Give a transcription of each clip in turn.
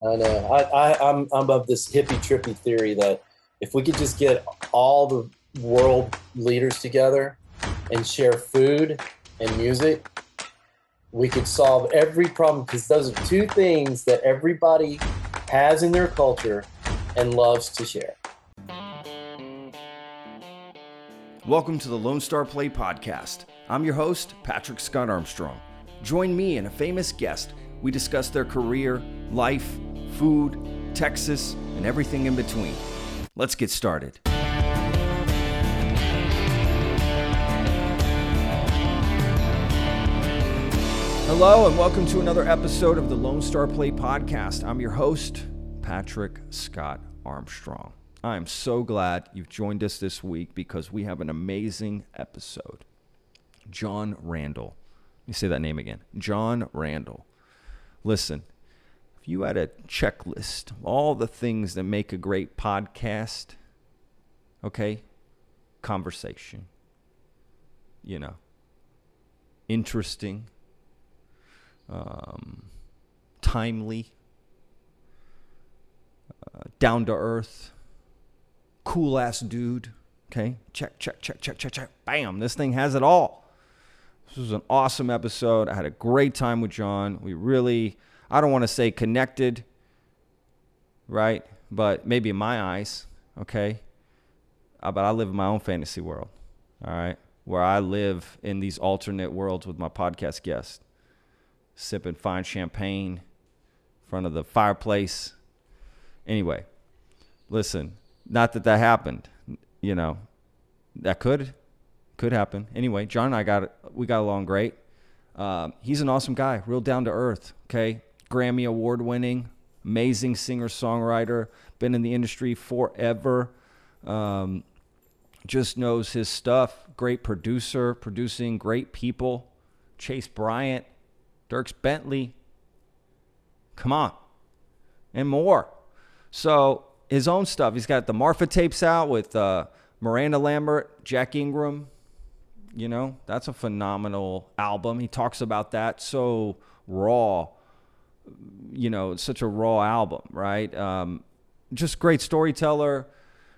I know. I, I I'm I'm of this hippie trippy theory that if we could just get all the world leaders together and share food and music, we could solve every problem because those are two things that everybody has in their culture and loves to share. Welcome to the Lone Star Plate Podcast. I'm your host, Patrick Scott Armstrong. Join me and a famous guest. We discuss their career, life, food, Texas, and everything in between. Let's get started. Hello, and welcome to another episode of the Lone Star Plate Podcast. I'm your host, Patrick Scott Armstrong. I'm so glad you've joined us this week because we have an amazing episode. Jon Randall. Let me say that name again. Jon Randall. Listen, you had a checklist all the things that make a great podcast, okay, conversation, you know, interesting, um, timely, uh, down to earth, cool ass dude. Okay, check, check, check, check, check, check. Bam, this thing has it all. This was an awesome episode. I had a great time with Jon. We really, I don't want to say connected, right? But maybe in my eyes, okay? Uh, but I live in my own fantasy world, all right? Where I live in these alternate worlds with my podcast guests, sipping fine champagne in front of the fireplace. Anyway, listen, not that that happened, you know, that could could happen. Anyway, Jon and I got we got along great. Um, he's an awesome guy, real down to earth. Okay, Grammy award winning, amazing singer songwriter, been in the industry forever. Um, just knows his stuff. Great producer, producing great people. Chase Bryant, Dierks Bentley. Come on, and more. So his own stuff. He's got the Marfa tapes out with uh, Miranda Lambert, Jack Ingram. You know, that's a phenomenal album. He talks about that so raw. You know, such a raw album, right? Um, just great storyteller,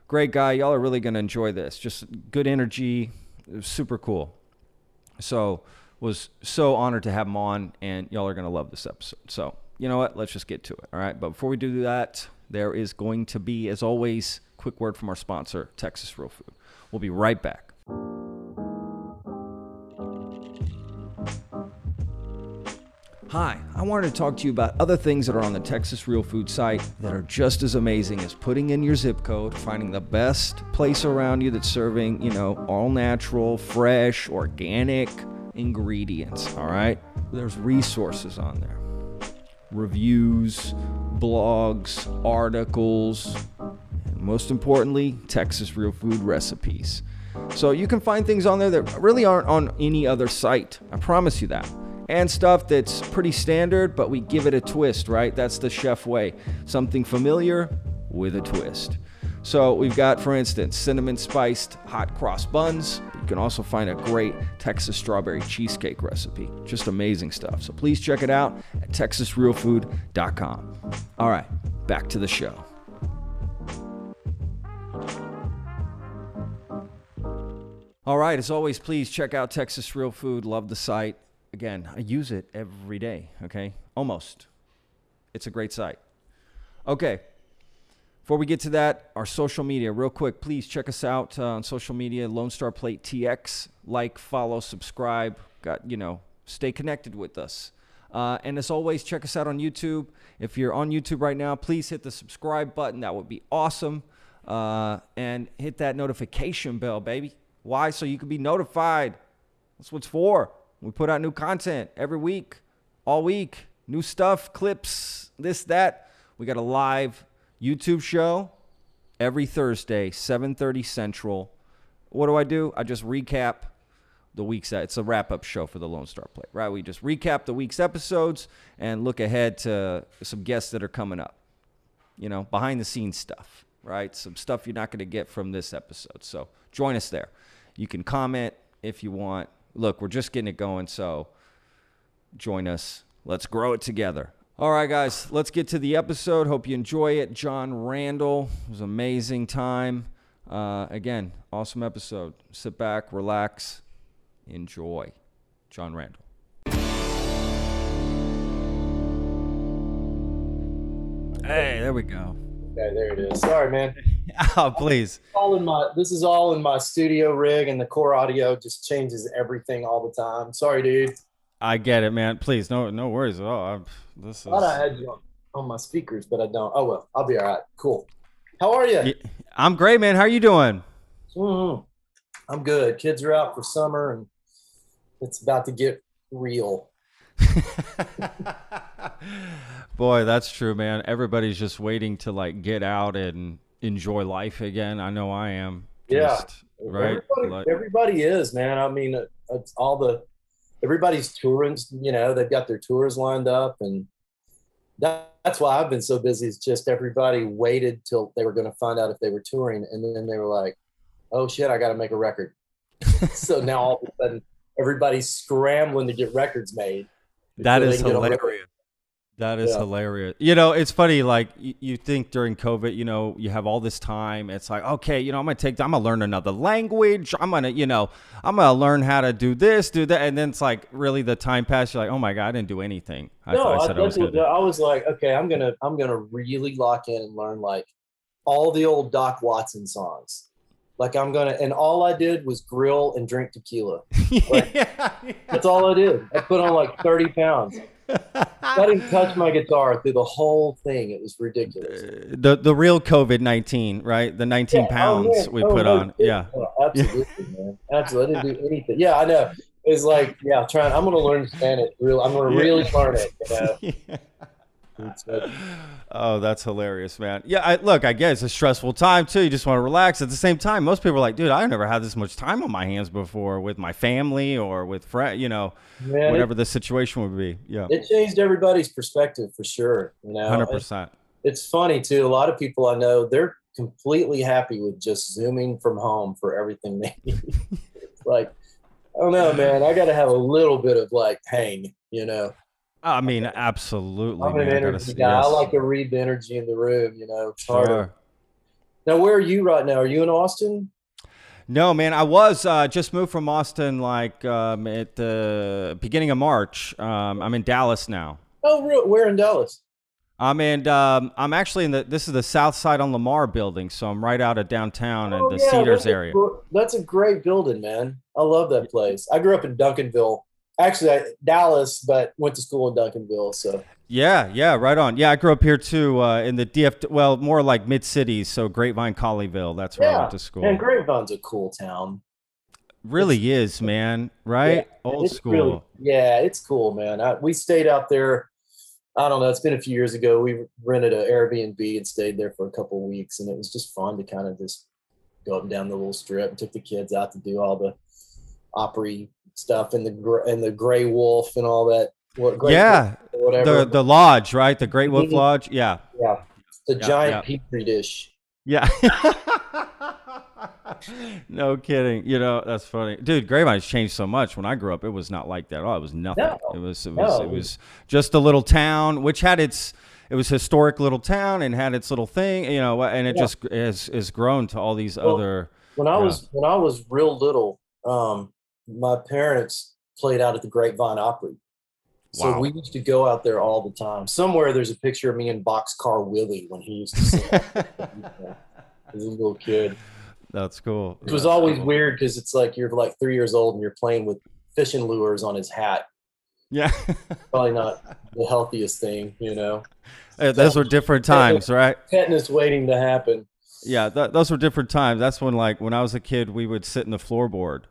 great guy. Y'all are really gonna enjoy this. Just good energy, super cool. So was so honored to have him on, and y'all are gonna love this episode. So you know what? Let's just get to it. All right. But before we do that, there is going to be, as always, quick word from our sponsor, Texas Real Food. We'll be right back. Hi, I wanted to talk to you about other things that are on the Texas Real Food site that are just as amazing as putting in your zip code, finding the best place around you that's serving, you know, all natural, fresh, organic ingredients, all right? There's resources on there. Reviews, blogs, articles, and most importantly, Texas Real Food recipes. So you can find things on there that really aren't on any other site. I promise you that and stuff that's pretty standard, but we give it a twist, right? That's the chef way. Something familiar with a twist. So we've got, for instance, cinnamon spiced hot cross buns. You can also find a great Texas strawberry cheesecake recipe. Just amazing stuff. So please check it out at texasrealfood.com. All right, back to the show. All right, as always, please check out Texas Real Food. Love the site again, I use it every day, okay? Almost. It's a great site. Okay. Before we get to that, our social media, real quick, please check us out uh, on social media, Lone Star Plate TX. Like, follow, subscribe. Got, you know, stay connected with us. Uh, and as always, check us out on YouTube. If you're on YouTube right now, please hit the subscribe button. That would be awesome. Uh, and hit that notification bell, baby. Why? So you can be notified. That's what it's for. We put out new content every week, all week, new stuff, clips, this, that. We got a live YouTube show every Thursday, 7:30 Central. What do I do? I just recap the week's it's a wrap-up show for the Lone Star Plate, right? We just recap the week's episodes and look ahead to some guests that are coming up. You know, behind the scenes stuff, right? Some stuff you're not going to get from this episode. So, join us there. You can comment if you want look, we're just getting it going, so join us. Let's grow it together. All right, guys, let's get to the episode. Hope you enjoy it. Jon Randall it was amazing time. Uh, again, awesome episode. Sit back, relax, enjoy. Jon Randall. Hey, there we go. Okay, there it is. Sorry, man. Oh, please. All in my. This is all in my studio rig, and the core audio just changes everything all the time. Sorry, dude. I get it, man. Please, no, no worries at all. I, this is. I thought I had you on, on my speakers, but I don't. Oh well, I'll be all right. Cool. How are you? I'm great, man. How are you doing? Mhm. I'm good. Kids are out for summer, and it's about to get real. Boy, that's true, man. Everybody's just waiting to like get out and enjoy life again. I know I am. Yeah. Right. Everybody, Like- everybody is, man. I mean, uh, it's all the everybody's touring. You know, they've got their tours lined up, and that, that's why I've been so busy. It's just everybody waited till they were going to find out if they were touring, and then they were like, "Oh shit, I got to make a record." so now all of a sudden, everybody's scrambling to get records made. That is can get on record. hilarious. That is Yeah. hilarious. You know, it's funny. Like you, you think during COVID, you know, you have all this time. It's like, okay, you know, I'm gonna take, I'm gonna learn another language. I'm gonna, you know, I'm gonna learn how to do this, do that, and then it's like, really, the time passed. You're like, oh my god, I didn't do anything. I no, thought I I, said I was that's gonna. what- I was like, okay, I'm gonna I'm gonna really lock in and learn like all the old Doc Watson songs. Like I'm gonna, and all I did was grill and drink tequila. yeah, That's all I did. I put on like 30 pounds. I didn't touch my guitar through the whole thing. It was ridiculous. Uh, the the real COVID nineteen, right? The nineteen Yeah, oh, pounds man. we Oh, put no on. Yeah. Oh, absolutely, man. Absolutely. I didn't do anything. Yeah, I know. It's like, yeah, trying. I'm gonna learn Spanish. Real. I'm gonna Yeah. really learn it. You know. Oh, that's hilarious, man. Yeah, I, look, I get it's a stressful time too. You just want to relax. At the same time, most people are like, dude, I've never had this much time on my hands before with my family or with friends, you know, man, it- whatever the situation would be. Yeah, it changed everybody's perspective for sure. You know, hundred percent. it's funny too. A lot of people I know, they're completely happy with just zooming from home for everything they need. like, I don't know, man. I got to have a little bit of like hang, you know. I mean, absolutely. I'm an man. Energy guy. I like to read the energy in the room. You know, it's harder. Sure. Now, where are you right now? Are you in Austin? No, man, I was uh, just moved from Austin like um, at the beginning of March. Um, I'm in Dallas now. Oh, real, where in Dallas? I'm in. Um, I'm actually in the. This is the South Side on Lamar building, so I'm right out of downtown in Oh, the yeah, Cedars that's area. gr- that's a great building, man. I love that place. I grew up in Duncanville. Actually, I, Dallas, but went to school in Duncanville. So Yeah, yeah, right on. Yeah, I grew up here too, uh, in the DF. Well, more like mid cities, so Grapevine, Colleyville. That's where I went to school. and Grapevine's a cool town. really is, man. Right? Old school. really- yeah, it's cool, man. I, we stayed out there. I don't know. It's been a few years ago. We rented an Airbnb and stayed there for a couple of weeks, and it was just fun to kind of just go up and down the little strip and took the kids out to do all the Opry stuff and the and the Gray Wolf and all that. What, yeah, Wolf whatever. the the lodge, right? The Great Wolf Mhm. Lodge. Yeah, yeah, the Yeah, giant petri dish. yeah. no kidding. You know that's funny, dude. Grapevine's changed so much. When I grew up, it was not like that at all. It was nothing. No, it was it was no. it was just a little town, which had its. It was historic little town and had its little thing, you know, and it Yeah. just has has grown to all these Well, other. When I Yeah. was when I was real little, um, my parents played out at the Grapevine Opry. So Wow. we used to go out there all the time. Somewhere there's a picture of me in Boxcar Willie when he used to sing as a little kid. That's cool. It was That's always cool. weird because it's like you're like three years old and you're playing with fishing lures on his hat. Yeah, Probably not the healthiest thing, you know. Uh, those were different times, right? Tetanus waiting to happen. Yeah, th- those were different times. That's when, like, when I was a kid, we would sit in the floorboard,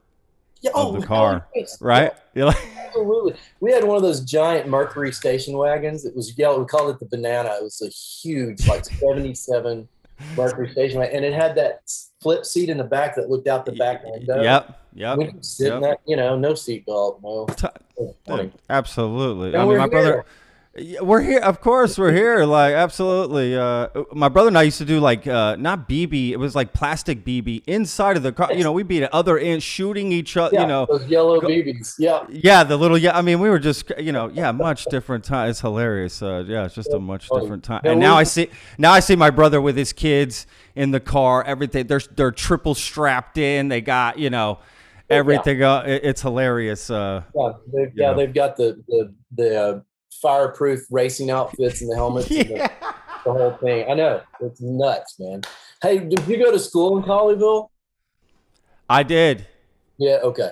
Yeah, Of oh, the car, right? Like, Absolutely. We had one of those giant Mercury station wagons. It was yellow. We called it the banana. It was a huge, like 77 Mercury station wagon. And it had that flip seat in the back that looked out the back window. yep, yep. We could sit in that, you know, no seatbelt, no. T- It was funny. Absolutely. And I mean, my brother. here. Yeah, We're here, of course. We're here, like absolutely. Uh, my brother and I used to do like uh, not BB. It was like plastic BB inside of the car. You know, we'd be at other ends shooting each other. Yeah, You know, those yellow BBs. Yeah. yeah, the little yeah. I mean, we were just you know, yeah, much different time. It's hilarious. Uh, yeah, it's just a much funny. different time. And now I see now I see my brother with his kids in the car. Everything they're they're triple strapped in. They got you know everything. Uh, it's hilarious. Uh, Yeah, they've, yeah, Yeah. they've got the the the uh, fireproof racing outfits and the helmets and the, the whole thing. I know it's nuts, man. Hey, did you go to school in Colleyville? I did. Yeah. Okay.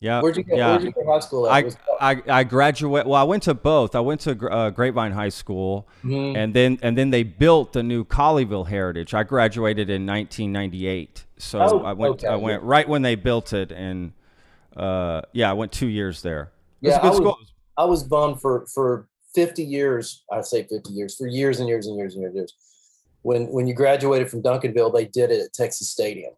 Yeah. Where'd you go? yeah. Where'd you go to high school? At? I, I I graduate. Well, I went to both. I went to uh, Grapevine High School, Mhm. and then and then they built the new Colleyville Heritage. I graduated in 1998, so Oh, I went okay. I went right when they built it, and uh, yeah, I went two years there. It was Yeah, a good was- school. I was bummed for for 50 years. I say 50 years for years and years and years and years. And years. When when you graduated from Duncanville, they did it at Texas Stadium.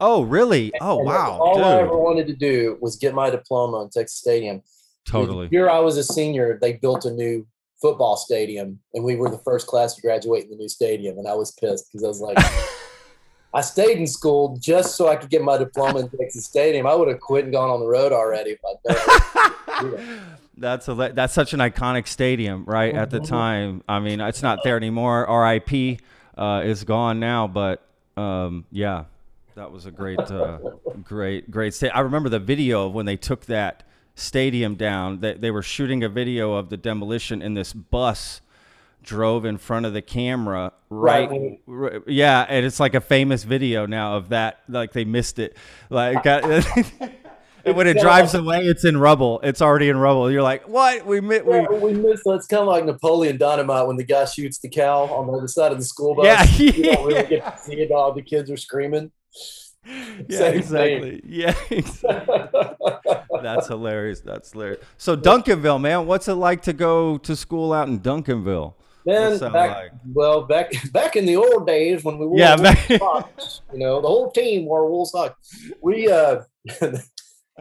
Oh, really? Oh, And wow, All I ever wanted to do was get my diploma in Texas Stadium. Totally. Here I was a senior, they built a new football stadium, and we were the first class to graduate in the new stadium. And I was pissed because I was like, I stayed in school just so I could get my diploma in Texas Stadium. I would have quit and gone on the road already if I'd done it. That's a that's such an iconic stadium, right? At the time, I mean, it's not there anymore. R.I.P. Uh, is gone now, but um, yeah, that was a great, uh, great, great. Sta- I remember the video of when they took that stadium down. They they were shooting a video of the demolition, and this bus drove in front of the camera right, Right. r- yeah and it's like a famous video now of that like they missed it like and when it drives away it's in rubble it's already in rubble you're like what we mi- we Yeah, we missed. It's kind of like Napoleon Dynamite when the guy shoots the cow on the other side of the school bus. Yeah, you don't really get to see it. All the kids are screaming. yeah Same exactly yeah exactly. that's hilarious that's hilarious so duncanville man what's it like to go to school out in duncanville Man, back, like? well, back back in the old days when we wore Yeah, wool back- socks, you know, the whole team wore wool socks. We uh,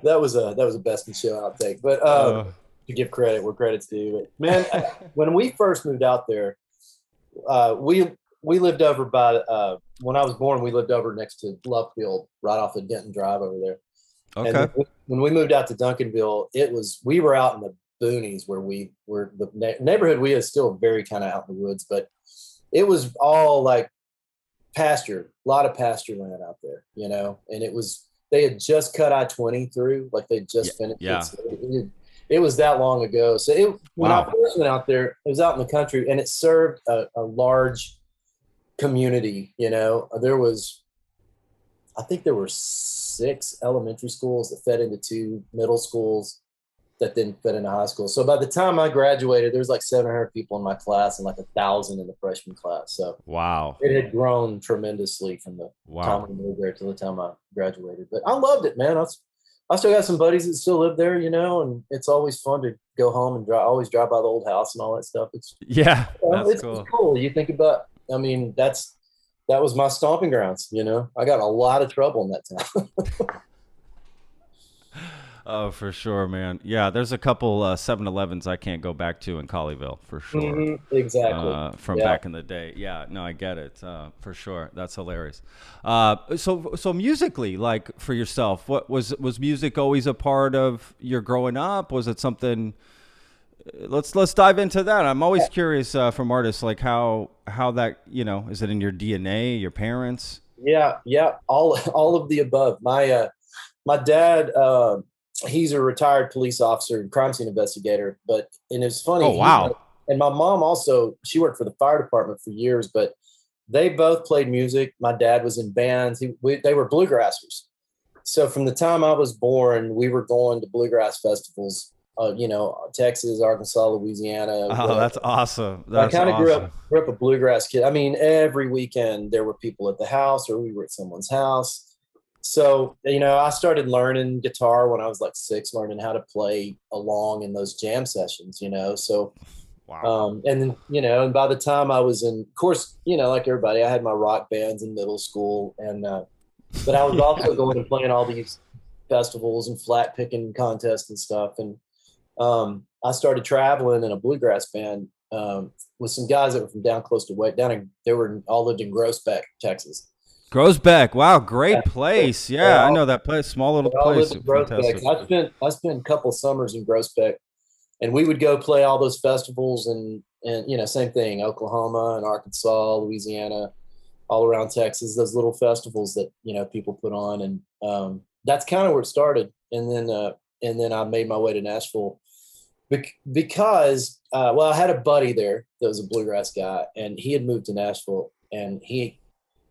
that was a that was a best in show outtake, but uh, Uh, to give credit where credit's due. But man, when we first moved out there, uh, we we lived over by uh, when I was born. We lived over next to Love Field, right off of Denton Drive over there. And okay then when we moved out to Duncanville, it was we were out in the boonies where we were the ne- neighborhood we is still very kind of out in the woods, but it was all like pasture, a lot of pasture land out there, you know. And it was they had just cut I twenty through, like they just finished. yeah. It, so it, it was that long ago. So it, when Wow. I first went out there, it was out in the country, and it served a, a large community. You know, there was I think there were six elementary schools that fed into two middle schools that didn't fit into high school. So by the time I graduated, there was like 700 people in my class and like a thousand in the freshman class. So wow it had grown tremendously from the wow time we moved there to the time I graduated. But I loved it, man. I, was, I still got some buddies that still live there, you know, and it's always fun to go home and drive, always drive by the old house and all that stuff. It's yeah you know, that's it's, cool it's cool. You think about, I mean, that's that was my stomping grounds. You know, I got in a lot of trouble in that town. Oh, for sure, man. Yeah, there's a couple uh, 7-Elevens I can't go back to in Colleyville for sure. Mhm, exactly. Uh, from Yeah. back in the day, yeah. No, I get it uh, for sure. That's hilarious. Uh, so, so musically, like for yourself, what was was music always a part of your growing up? Was it something? uh, Let's let's dive into that. I'm always curious uh, from artists, like how how that you know is it in your DNA, your parents? Yeah, yeah, all all of the above. My uh, my dad, uh, he's a retired police officer and crime scene investigator. But and it's funny. Oh wow, and my mom also she worked for the fire department for years, but they both played music. My dad was in bands. He, we, they were bluegrassers. So from the time I was born, we were going to bluegrass festivals. Uh, you know, Texas, Arkansas, Louisiana. oh, that's awesome. That's I kind of awesome. grew up grew up a bluegrass kid. I mean, every weekend there were people at the house, or we were at someone's house. So you know, I started learning guitar when I was like six, learning how to play along in those jam sessions. You know, so Wow. um, and then you know, and by the time I was in, of course, you know, like everybody, I had my rock bands in middle school, and uh, but I was also going and playing all these festivals and flat picking contests and stuff. And um, I started traveling in a bluegrass band um, with some guys that were from down close to way down in they were all lived in Groesbeck, Texas. Groesbeck, wow, great place. Yeah, I know that place. Small little place. I spent I spent a couple summers in Groesbeck, and we would go play all those festivals and and you know same thing, Oklahoma and Arkansas, Louisiana, all around Texas. Those little festivals that you know people put on, and um, that's kind of where it started. And then uh, and then I made my way to Nashville because uh, well, I had a buddy there that was a bluegrass guy, and he had moved to Nashville, and he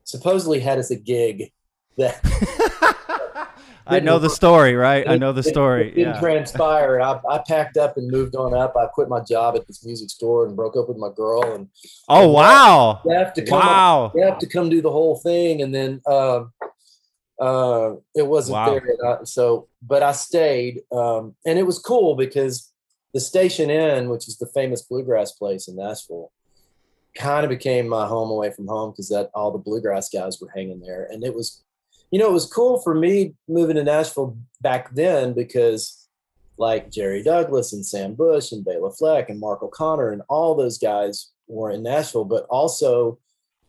supposedly had us a gig that I know the story, right? I know the story. It didn't Yeah. transpire. I, I packed up and moved on up. I quit my job at this music store and broke up with my girl and Oh wow! left to come. Wow! Left to come do the whole thing, and then um, uh, it wasn't Wow. there. I- so, but I stayed, um, and it was cool because the Station Inn, which is the famous bluegrass place in Nashville, kind of became my home away from home because that all the bluegrass guys were hanging there, and it was, you know, it was cool for me moving to Nashville back then because like Jerry Douglas and Sam Bush and Bela Fleck and Mark O'Connor and all those guys were in Nashville, but also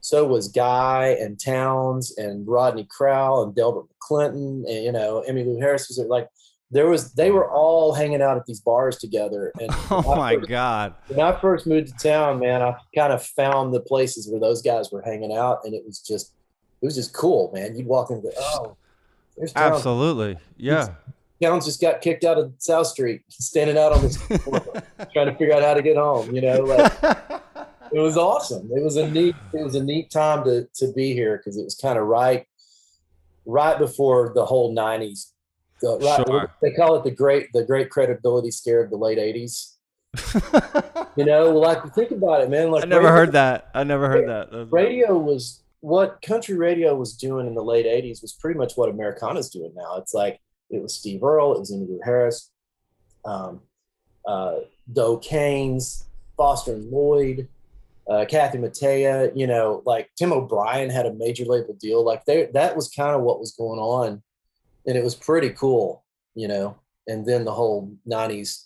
so was Guy and Townes and Rodney Crowell and Delbert McClinton and you know Emmylou Harris was there. like there was they were all hanging out at these bars together and Oh my first- god! when I first moved to town, man, I kind of found the places where those guys were hanging out, and it was just, it was just cool, man. You'd walk in and go, oh, there's Townes. Absolutely. Yeah. Townes just got kicked out of South Street, standing out on this trying to figure out how to get home. You know, like it was awesome. It was a neat, it was a neat time to to be here because it was kind of right, right before the whole '90s. The, right, Sure. They call it the great, the great credibility scare of the late '80s. You know, like think about it, man. Like I never radio- heard that. I never heard that. radio was what country radio was doing in the late 80s was pretty much what Americana's doing now. It's like it was Steve Earle, it was Emmylou Harris, um, uh, The O'Kanes, Foster and Lloyd, uh, Kathy Mattea, you know, like Tim O'Brien had a major label deal. Like they, that was kind of what was going on. And it was pretty cool, you know. And then the whole 90s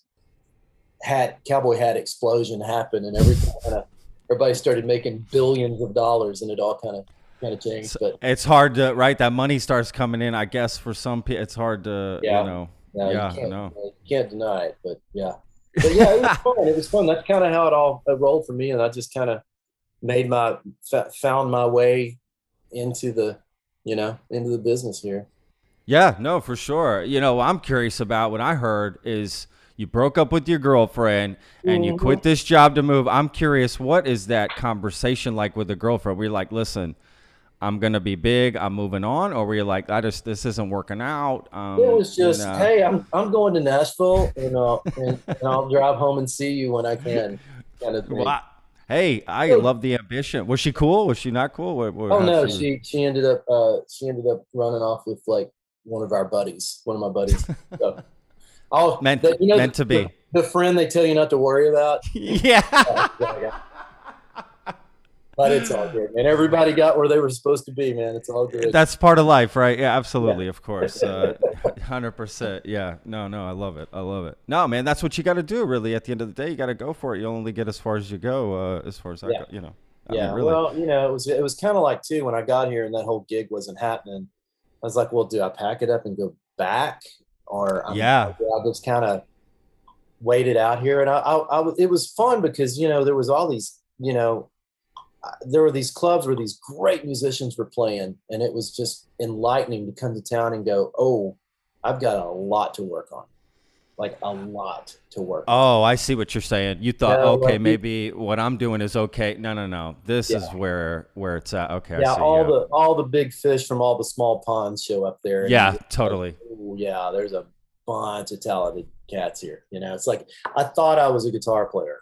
hat, cowboy hat explosion happened and everything kind of everybody started making billions of dollars and it all kind of kind of changed but It's hard to right. That money starts coming in. I guess for some people, it's hard to Yeah. you know. no, Yeah, you, can't, no. you can't deny it but yeah but yeah it was fun it was fun that's kind of how it all it rolled for me and i just kind of made my found my way into the you know into the business here Yeah, no, for sure. You know, I'm curious about what I heard is you broke up with your girlfriend and you Mhm. quit this job to move. I'm curious, what is that conversation like with the girlfriend? We're like, listen, I'm gonna be big, I'm moving on, or were you like, I just this isn't working out? Um, it was you just know? hey i'm i'm going to nashville and, uh, and, and i'll drive home and see you when i can kind of. Well, I- hey, I love the ambition. Was she cool? Was she not cool? What, what, Oh no, she she ended up uh she ended up running off with like one of our buddies, one of my buddies. So, oh, meant the- you know, meant to be. the, the friend they tell you not to worry about. yeah. Uh, yeah, yeah. But it's all good, man. Everybody got where they were supposed to be, man. It's all good. That's part of life, right? Yeah, absolutely, of course. Uh, 100%. Yeah. No, no, I love it. I love it. No, man, that's what you got to do, really. At the end of the day, you got to go for it. You only get as far as you go, uh, as far as I go, you know. I yeah, mean, really. well, you know, it was it was kind of like too when I got here and that whole gig wasn't happening. I was like, well, do I pack it up and go back, or I'm- Yeah. I just kind of waited out here, and I, I, I it was fun because you know there was all these, you know, there were these clubs where these great musicians were playing, and it was just enlightening to come to town and go, oh, I've got a lot to work on, like a lot to work. Oh, I see what you're saying. You thought, No, okay, like maybe what I'm doing is okay. No, no, no. This is where where it's at. Okay, yeah, see. all yeah. the all the big fish from all the small ponds show up there. yeah, like, totally. "Ooh, yeah, there's a bunch of talented cats here. You know, it's like I thought I was a guitar player.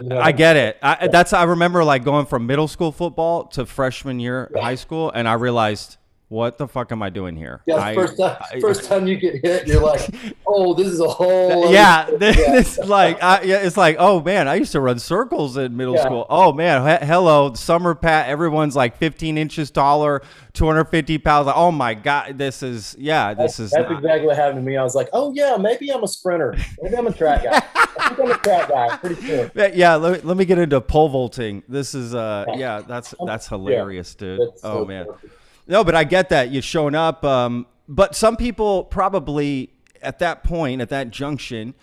You know, I get it. I, that's I remember like going from middle school football to freshman year Yeah. high school, and I realized what the fuck am I doing here? Yeah, I- first time, I- first time you get hit, you're like, oh, this is a whole. yeah, thing." this is like, I, yeah, it's like, oh man, I used to run circles in middle Yeah. school. Oh man, he- hello, summer pat. Everyone's like 15 inches taller, 250 pounds. Like, oh my god, this is yeah, this is That's not- exactly what happened to me. I was like, oh yeah, maybe I'm a sprinter. Maybe I'm a track guy. I think I'm a track guy. Pretty sure. Yeah, yeah, let me, let me get into pole vaulting. This is uh yeah, that's that's hilarious, dude. That's oh so man. perfect. No, but I get that you're showing up. Um, but some people probably at that point, at that junction,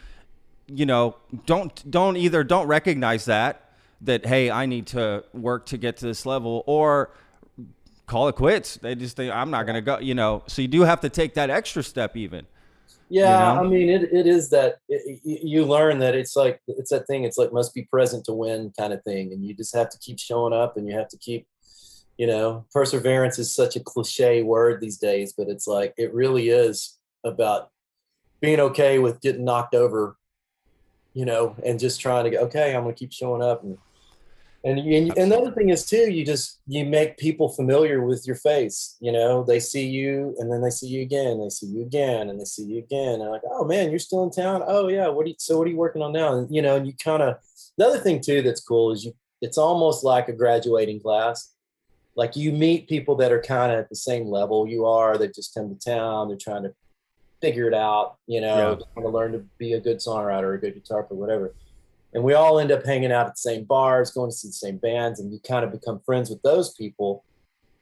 you know, don't don't either don't recognize that that hey, I need to work to get to this level, or call it quits. They just think I'm not gonna go. You know, so you do have to take that extra step, even. Yeah, know? I mean, it, it is that it- you learn that it's like it's that thing. It's like must be present to win kind of thing, and you just have to keep showing up, and you have to keep, you know, perseverance is such a cliche word these days, but it's like it really is about being okay with getting knocked over, you know, and just trying to go. Okay, I'm gonna keep showing up, and and and, and the other thing is too, you just you make people familiar with your face. You know, they see you, and then they see you again. They see you again, and they see you again. And like, oh man, you're still in town. Oh yeah, what do you, so what are you working on now? And you know, and you kind of the other thing too that's cool is you. It's almost like a graduating class. Like you meet people that are kind of at the same level you are. They just come to town. They're trying to figure it out. You know, Yeah. trying to learn to be a good songwriter or a good guitar player, whatever and we all end up hanging out at the same bars, going to see the same bands, and you kind of become friends with those people.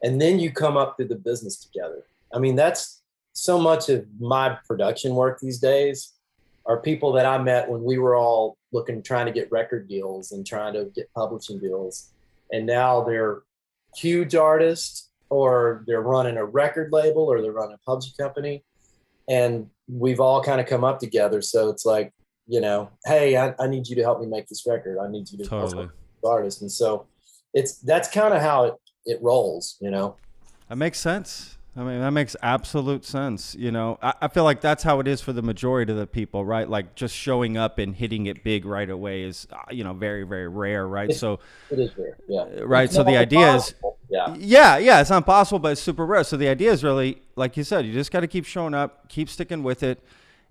And then you come up through the business together. I mean, that's so much of my production work these days are people that I met when we were all looking, trying to get record deals and trying to get publishing deals. And now they're huge artist or they're running a record label or they're running a publishing company. And we've all kind of come up together. So it's like, you know, hey, I, I need you to help me make this record. I need you to help Totally. artist. And so it's that's kind of how it, it rolls, you know. That makes sense. I mean, that makes absolute sense. You know, I, I feel like that's how it is for the majority of the people, right? Like just showing up and hitting it big right away is, uh, you know, very, very rare, right? It's- So, It is rare. Yeah. right. It's So the idea is, yeah. yeah, yeah, it's not possible, but it's super rare. So the idea is really, like you said, you just got to keep showing up, keep sticking with it.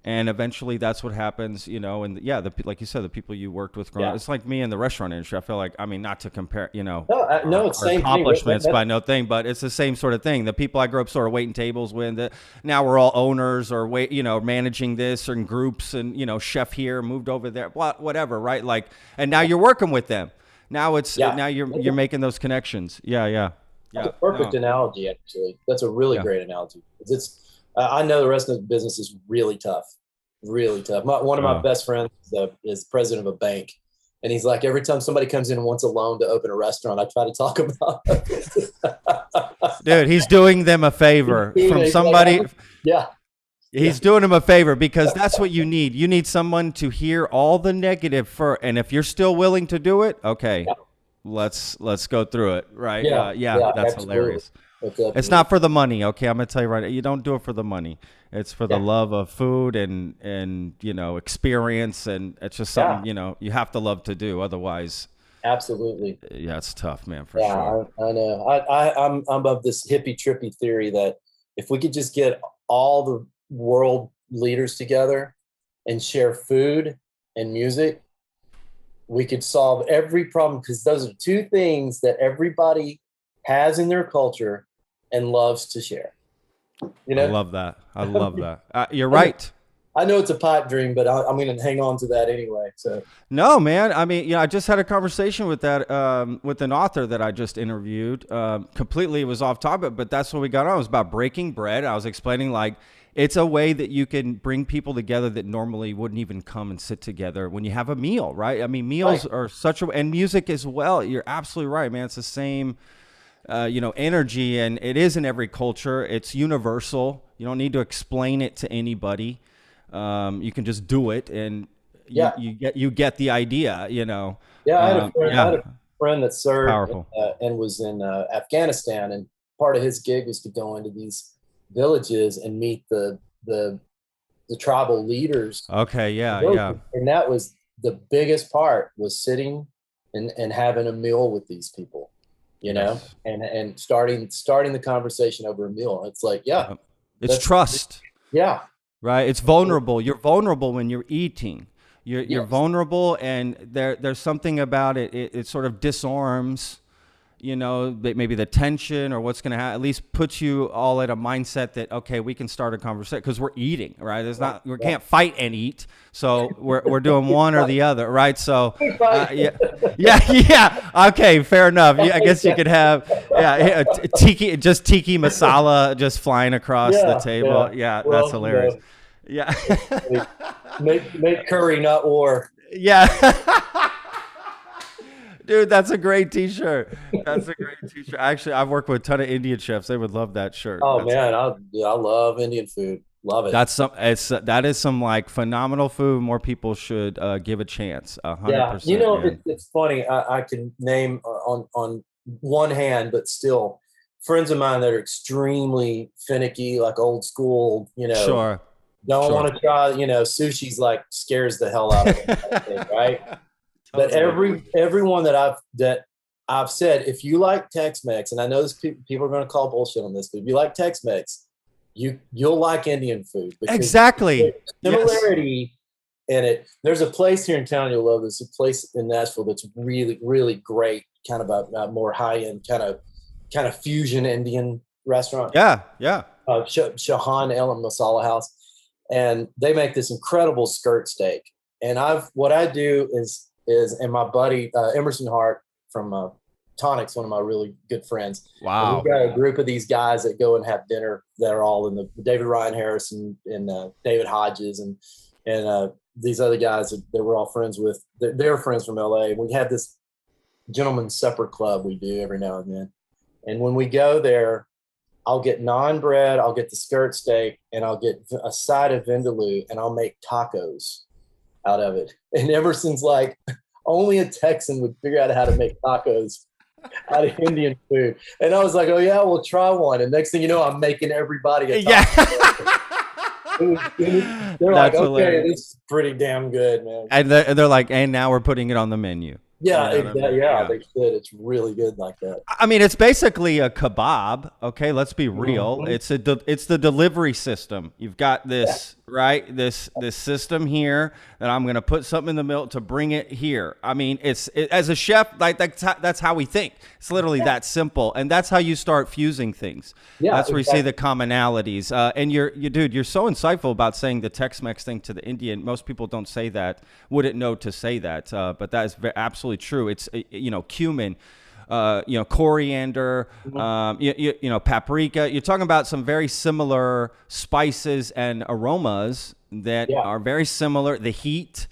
And eventually that's what happens, you know, and yeah, the, like you said, the people you worked with growing up, Yeah. it's like me in the restaurant industry. I feel like, I mean, not to compare, you know, No, I, no, it's same accomplishments thing. By no thing, but it's the same sort of thing. The people I grew up sort of waiting tables with, that now we're all owners or wait, you know, managing this or in groups and you know, chef here moved over there, what, whatever, right? Like, and now you're working with them. Now it's Yeah. now you're you're making those connections. Yeah, yeah, That's yeah. a perfect no. analogy, actually. That's a really Yeah. great analogy. It's, uh, I know the rest of the business is really tough, really tough. My, one of my Wow. best friends is, a, is president of a bank, and he's like, every time somebody comes in and wants a loan to open a restaurant, I try to talk about. Dude, he's doing them a favor from like, somebody. yeah, He's doing him a favor because that's what you need. You need someone to hear all the negative for, and if you're still willing to do it, okay, Yeah. let's let's go through it. Right? Yeah, Uh, yeah, yeah, that's absolutely. hilarious. It's, not for the money, okay? I'm gonna tell you right. You don't do it for the money. It's for the Yeah. love of food and and you know experience, and it's just Yeah. something you know you have to love to do. Otherwise, absolutely. yeah, it's tough, man, for Yeah, sure. I, I know. I, I, I'm I'm of this hippie trippy theory that if we could just get all the world leaders together and share food and music, we could solve every problem because those are two things that everybody has in their culture and loves to share. You know, I love that. I love that. Uh, you're right. I know it's a pipe dream, but I, I'm going to hang on to that anyway. So No, man. I mean, you know, I just had a conversation with that um, with an author that I just interviewed. Um, completely, was off topic, but that's what we got on. It was about breaking bread. I was explaining like it's a way that you can bring people together that normally wouldn't even come and sit together when you have a meal, right? I mean, meals Right. are such a and music as well. You're absolutely right, man. It's the same. Uh, you know, energy, and it is in every culture. It's universal. You don't need to explain it to anybody. Um, you can just do it, and you, Yeah. you get you get the idea. You know. yeah, I had a Um, friend, I had a friend that served Powerful. uh, and was in uh, Afghanistan, and part of his gig was to go into these villages and meet the the the tribal leaders. Okay. Yeah. Yeah. and that was the biggest part was sitting and and having a meal with these people. You know, Yes. and and starting starting the conversation over a meal. It's like, yeah, It's trust. yeah, right? It's vulnerable. You're vulnerable when you're eating. You're you're vulnerable, and there there's something about it. It, it sort of disarms, you know, maybe the tension or what's going to happen. At least puts you all at a mindset that okay, we can start a conversation because we're eating, right? There's not we can't fight and eat, so we're we're doing one or the other, right? So. Uh, yeah, yeah, yeah. Okay, fair enough. Yeah, I guess you could have, yeah, yeah, tikka, just tikka masala just flying across the table. yeah. Yeah, Well, that's hilarious. Yeah. make make curry, not war. yeah. Dude, that's a great T-shirt. That's a great T-shirt. Actually, I've worked with a ton of Indian chefs. They would love that shirt. Oh that's, man, I I love Indian food. Love it. that's some. It's that is some like phenomenal food. More people should uh, give a chance. A hundred yeah, you know, it, it's funny. I, I can name uh, on on one hand, but still, friends of mine that are extremely finicky, like old school. You know, sure. don't sure. want to try. You know, sushi's like scares the hell out of them, thing, right? But Totally. every everyone that I've that I've said, if you like Tex-Mex, and I know this pe- people are going to call bullshit on this, but if you like Tex-Mex, you you'll like Indian food exactly. there's Yes. similarity in it. There's a place here in town you'll love. There's a place in Nashville that's really really great, kind of a, a more high end kind of kind of fusion Indian restaurant Yeah. Yeah. uh, Sh- Chauhan Ale Masala House, and they make this incredible skirt steak. And I've what I do is is and my buddy uh, Emerson Hart from uh, Tonics, one of my really good friends. and Wow. We've got a group of these guys that go and have dinner that are all in the David Ryan Harris and uh, David Hodges and and uh, these other guys that, that we're all friends with. They're, they're friends from LA. We have this gentleman's supper club we do every now and then. And when we go there, I'll get naan bread, I'll get the skirt steak, and I'll get a side of vindaloo, and I'll make tacos out of it. And Emerson's like, only a Texan would figure out how to make tacos out of Indian food. And I was like, oh yeah, we'll try one. And next thing you know, I'm making everybody a taco. Yeah. It was- it was- They're That's like, okay, hilarious. this is pretty damn good, man. And they're, they're like, and now we're putting it on the menu. Yeah, You know I mean? yeah, Yeah. they should. It's really good like that. I mean, it's basically a kebab. Okay, let's be real. Mhm. It's a de- it's the delivery system. You've got this right, this this system here that I'm gonna put something in the middle to bring it here. I mean, it's it, as a chef, like that's how, that's how we think. It's literally that simple, and that's how you start fusing things. Yeah, that's where you see the commonalities. Uh, and you're you dude, you're so insightful about saying the Tex-Mex thing to the Indian. Most people don't say that, wouldn't know to say that, uh, but that is absolutely true. It's uh, you know cumin uh, you know, coriander, Mm-hmm. um, you, you, you know, paprika. You're talking about some very similar spices and aromas that Yeah. are very similar. The heat,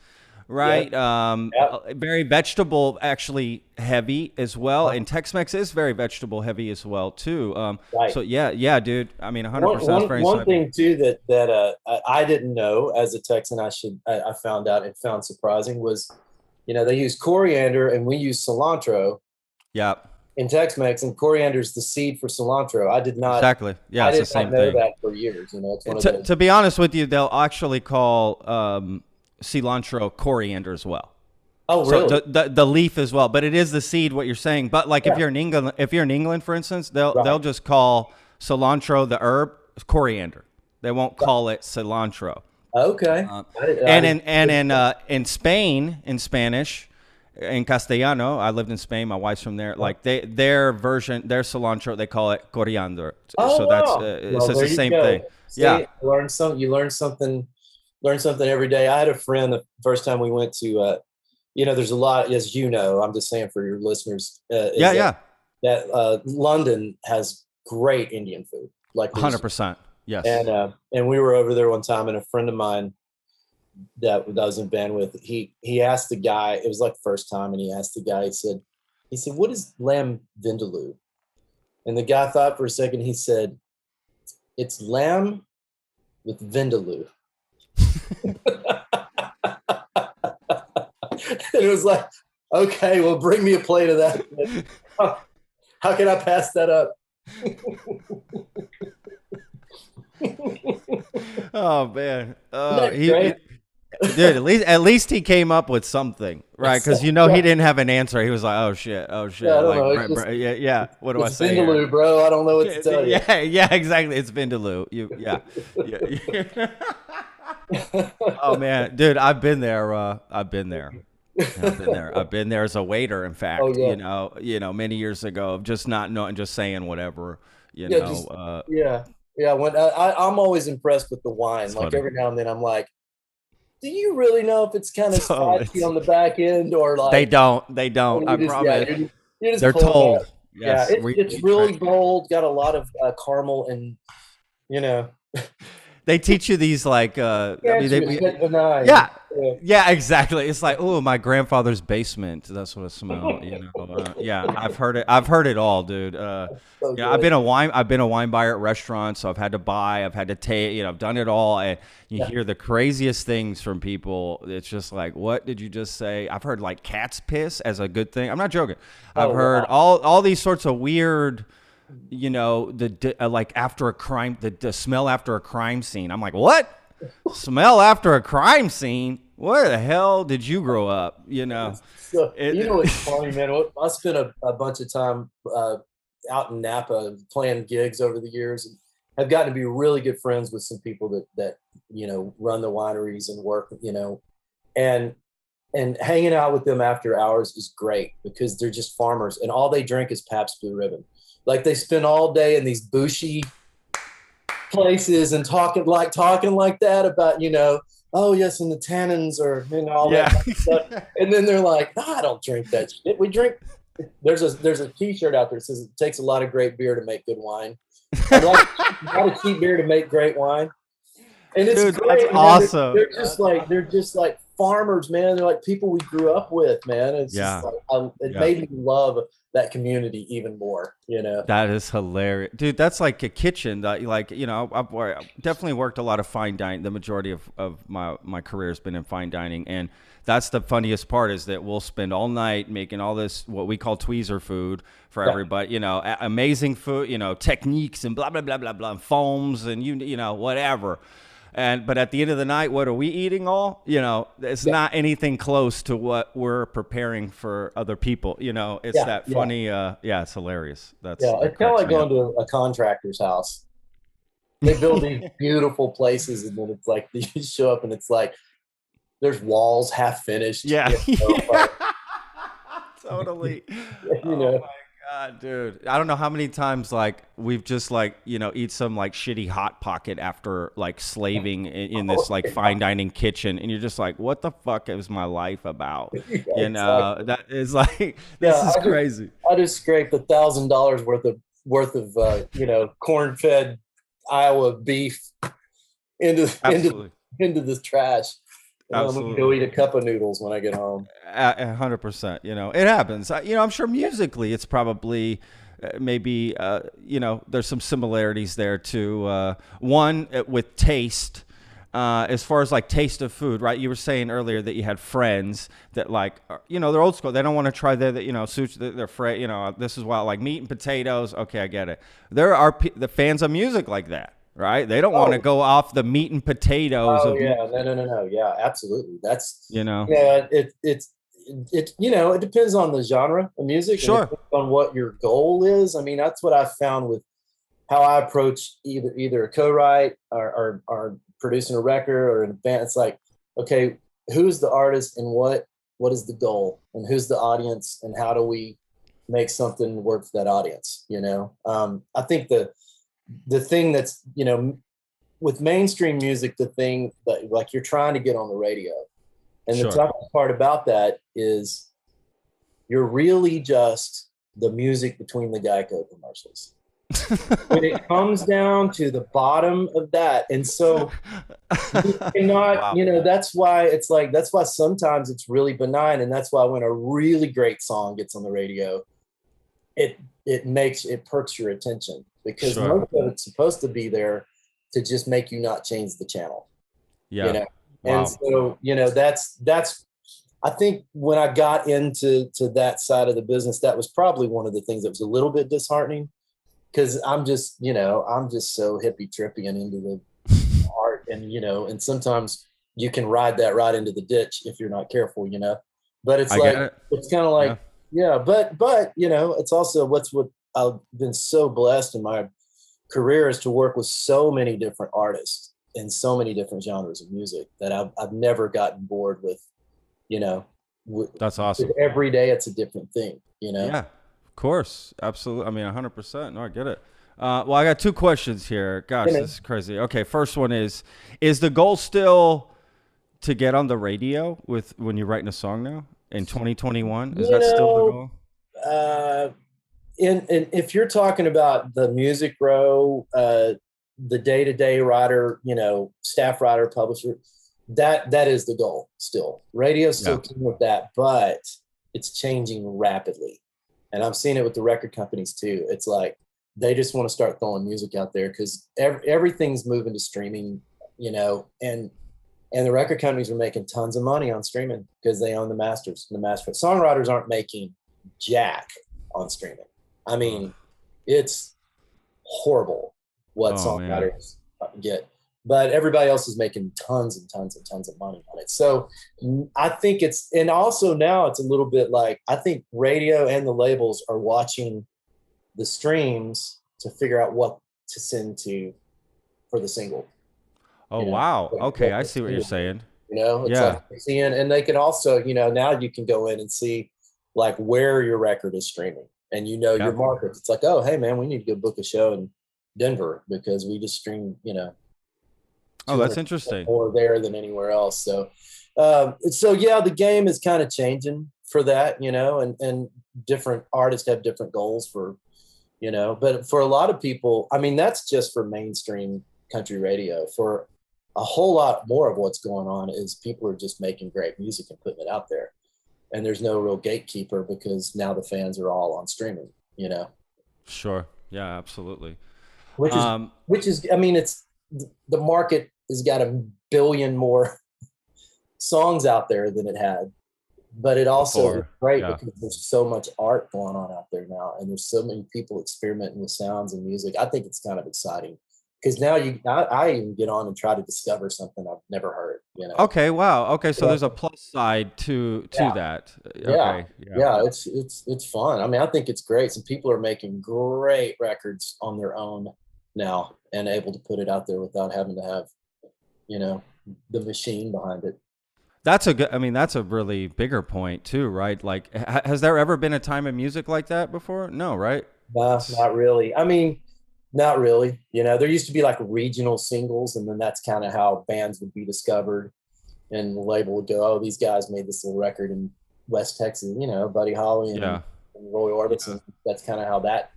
right? Um, uh, Very vegetable, actually heavy as well. And Tex-Mex is very vegetable heavy as well too. Um, Right. So yeah, yeah, dude. I mean, 100. One, percent one, very one thing too that that uh, I, I didn't know as a Texan, I should I, I found out and found surprising was, you know, they use coriander and we use cilantro Yeah, in Tex-Mex, and coriander is the seed for cilantro. I did not. exactly. Yeah, I it's did the same not know thing. that for years. You know, it's one of To, those. to be honest with you, they'll actually call um, cilantro coriander as well. oh, So really? the, the the leaf as well, but it is the seed. What you're saying, but like if you're in England, if you're in England, for instance, they'll Right. they'll just call cilantro the herb coriander. They won't call it cilantro. okay. Uh, I did- I and in and in uh, in Spain, in Spanish, in Castellano, I lived in Spain. My wife's from there. Like they their version, their cilantro, they call it coriander. Oh, so that's uh, Well, it's the same go. thing. See, Yeah. you learn some. You learn something. Learn something every day. I had a friend the first time we went to. Uh, you know, there's a lot, as you know. I'm just saying for your listeners. Uh, Yeah, that, yeah, That uh, London has great Indian food. Like hundred percent. Yes. And uh, and we were over there one time, and a friend of mine that, that was in bandwidth, he he asked the guy. It was like first time, and he asked the guy. He said, he said, "What is lamb vindaloo?" And the guy thought for a second. He said, "It's lamb with vindaloo." and it was like, okay, well, bring me a plate of that. How, how can I pass that up? oh man. Oh, he? Dude. At least, at least he came up with something, right? Because you know he didn't have an answer. He was like, "Oh shit, oh shit." Yeah, like, br- it's yeah, yeah. What do I say? here? Vindaloo, bro. I don't know what to tell you. Yeah, yeah, exactly. It's Vindaloo. You, yeah, yeah. yeah. oh man, dude, I've been there. Uh, I've been there. I've been there. I've been there as a waiter. In fact, Oh, yeah. you know, you know, many years ago, just not knowing, just saying whatever. You Yeah, know, just- uh, Yeah, yeah. When I, I'm always impressed with the wine. Like funny. every now and then, I'm like, do you really know if it's kind of So spicy on the back end or like they don't. They don't. I just- promise. Yeah, you're, you're They're told. Yes, yeah, it's, we- it's we really bold. Got a lot of uh, caramel and you know. They teach you these like. Uh, I mean, they, we- yeah, Yeah. Yeah, exactly. It's like, oh, my grandfather's basement. That's what it smelled. You know. Uh, yeah, I've heard it. I've heard it all, dude. Uh, So yeah, I've been a wine. I've been a wine buyer at restaurants, so I've had to buy. I've had to take. You know, I've done it all, and you Yeah. hear the craziest things from people. It's just like, what did you just say? I've heard like cat's piss as a good thing. I'm not joking. I've Oh, heard wow. all all these sorts of weird. You know, the uh, like after a crime, the, the smell after a crime scene. I'm like, what? smell after a crime scene? Where the hell did you grow up? You know. So, It- you know what's funny, man? I spent a, a bunch of time uh, out in Napa playing gigs over the years, and have gotten to be really good friends with some people that that you know run the wineries and work, you know, and and hanging out with them after hours is great because they're just farmers, and all they drink is Pabst Blue Ribbon. Like they spend all day in these bushy places and talking like talking like that about you know oh yes and the tannins are and all that Yeah. stuff. and then they're like, no, I don't drink that shit. We drink. There's a there's a T-shirt out there that says it takes a lot of great beer to make good wine. A lot, a lot of cheap beer to make great wine. And it's Dude, great. that's man. They're- awesome. They're, just like they're just like farmers, man. They're like people we grew up with, man. It's Yeah. just like, I, it Yeah. made me love that community even more. You know. That is hilarious, dude. That's like a kitchen. That like you know, I've, I've definitely worked a lot of fine dining. The majority of, of my my career has been in fine dining, and that's the funniest part is that we'll spend all night making all this what we call tweezer food for Yeah. everybody. You know, amazing food. You know, techniques and blah blah blah blah blah, and foams and you you know whatever. And but at the end of the night, what are we eating all? You know, it's Yeah. not anything close to what we're preparing for other people. You know, it's Yeah, that yeah. funny. Uh, yeah, it's hilarious. That's Yeah, it's kind of like going to a contractor's house. They build these beautiful places, and then it's like you show up, and it's like there's walls half finished. Yeah. you know, like, totally. You oh know. my god, dude. I don't know how many times like we've just like, you know, eat some like shitty hot pocket after like slaving in, in this like fine dining kitchen and you're just like, what the fuck is my life about? You know, that is like this Yeah, is I just- crazy. I just scraped a thousand dollars worth of worth of uh, you know corn fed Iowa beef into into into the trash. And I'm gonna go eat a cup of noodles when I get home. A hundred percent. You know, it happens. I- You know, I'm sure musically, it's probably uh, maybe uh, you know there's some similarities there too. Uh, one uh, with taste. Uh, as far as like taste of food, right? You were saying earlier that you had friends that like, are- you know, they're old school. They don't want to try their, you know, sushi. They're they're afraid, you know, this is why like meat and potatoes. Okay, I get it. There are pe- the fans of music like that, right? They don't want to Oh. go off the meat and potatoes Oh of, yeah, no, no, no, no. Yeah, absolutely. That's you know. yeah. It it's it you know it depends on the genre of music. Sure. on what your goal is. I mean, that's what I found with how I approach either either a co-write or, or, or producing a record or an band. It's like, okay, who's the artist and what what is the goal and who's the audience and how do we make something work for that audience? You know, um, I think the the thing that's you know with mainstream music, the thing that like you're trying to get on the radio, and Sure. the toughest part about that is you're really just the music between the Geico commercials. when it comes down to the bottom of that, and so you cannot, Wow. you know, that's why it's like that's why sometimes it's really benign, and that's why when a really great song gets on the radio, it it makes it perks your attention because Sure. most of it's supposed to be there to just make you not change the channel yeah. you know Wow. and so you know that's that's i think when i got into to that side of the business that was probably one of the things that was a little bit disheartening because i'm just you know i'm just so hippie trippy and into the art and you know and sometimes you can ride that right into the ditch if you're not careful, you know. But it's I like it. it's kind of like Yeah. Yeah. but but you know, it's also what's what I've been so blessed in my career is to work with so many different artists in so many different genres of music that I've I've never gotten bored with, you know, with, That's awesome. every day it's a different thing, you know. Yeah, of course, absolutely. I mean, hundred percent. No, I get it. Uh, well, I got two questions here. Gosh, this is crazy. Okay, first one is: Is the goal still to get on the radio with when you're writing a song now in 2021? Is You that still the goal? uh, and and if you're talking about the music row, uh, the day to day writer, you know, staff writer, publisher, that that is the goal still. Radio still Yeah. with that, but it's changing rapidly, and I'm seeing it with the record companies too. It's like they just want to start throwing music out there because ev- everything's moving to streaming, you know, and and the record companies are making tons of money on streaming because they own the masters. The master songwriters aren't making jack on streaming. I mean, it's horrible what Oh, man. songwriters get, but everybody else is making tons and tons and tons of money on it. So I think it's, and also now it's a little bit like I think radio and the labels are watching the streams to figure out what to send to for the single. Oh know, wow. like, Okay, I see what you're saying. You know, it's Yeah. like seeing, and they can also, you know, now you can go in and see like where your record is streaming, and you know your markets. It's like, oh, hey man, we need to go book a show in Denver because we just stream, you know, Oh, that's interesting. more there than anywhere else. So, um, so yeah, the game is kind of changing for that, you know, and and different artists have different goals for, you know, but for a lot of people, I mean, that's just for mainstream country radio. For a whole lot more of what's going on is people are just making great music and putting it out there, and there's no real gatekeeper because now the fans are all on streaming, you know, Sure. Yeah, absolutely. which is Um, which is i mean it's the market has got a billion more songs out there than it had but it also is great yeah. because there's so much art going on out there now and there's so many people experimenting with sounds and music i think it's kind of exciting because now you I, I even get on and try to discover something i've never heard you know okay. Wow. Okay. So Yeah. there's a plus side to to Yeah. that. Uh, yeah. Okay. yeah it's it's it's fun i mean i think it's great some people are making great records on their own now and able to put it out there without having to have you know the machine behind it That's a good. I mean, that's a really bigger point too, right? Like, ha- has there ever been a time in music like that before? No, right? no not really i mean not really you know there used to be like regional singles and then that's kind of how bands would be discovered and the label would go oh these guys made this little record in west texas you know buddy holly and, Yeah. and roy orbison. That's kind of how that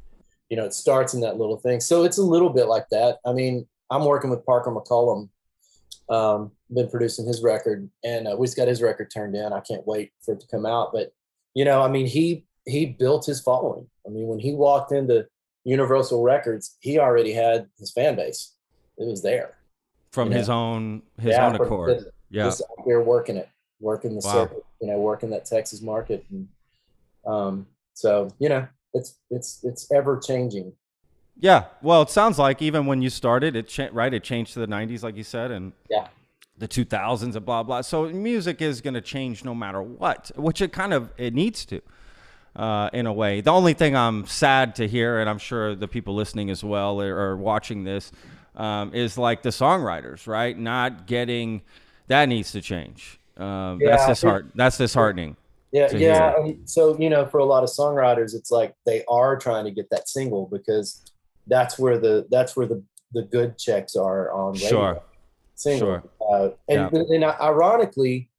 you know it starts in that little thing. So it's a little bit like that. I mean i'm working with parker mccollum um been producing his record and uh, we just got his record turned in i can't wait for it to come out but you know i mean he he built his following. I mean when he walked into universal records he already had his fan base it was there From his own his Yeah, own accord. Yeah. just out there working it working the Wow. circuit you know working that texas market and um so you know it's it's it's ever changing Yeah. Well, it sounds like even when you started, it cha- right. It changed to the '90s, like you said, and Yeah. the 2000s and blah blah. So music is going to change no matter what, which it kind of it needs to, uh, in a way. The only thing I'm sad to hear, and I'm sure the people listening as well or, or watching this, um, is like the songwriters, right? Not getting that needs to change. Um, Yeah, that's disheart. That's disheartening. Yeah, yeah. hear. So you know, for a lot of songwriters, it's like they are trying to get that single because that's where the that's where the the good checks are on radio. Sure. Single. Sure. Uh, and, and ironically,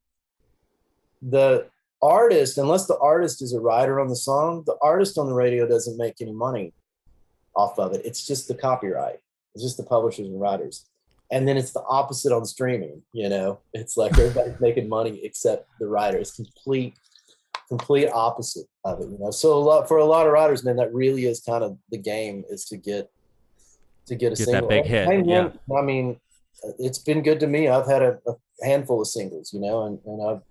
the artist, unless the artist is a writer on the song, the artist on the radio doesn't make any money off of it. It's just the copyright. It's just the publishers and writers. And then it's the opposite on streaming. You know, it's like everybody's making money except the writer. It's complete complete opposite of it you know so a lot for a lot of writers man that really is kind of the game is to get to get a Get that single big hit, hey, yeah. i mean it's been good to me i've had a, a handful of singles you know and, and i've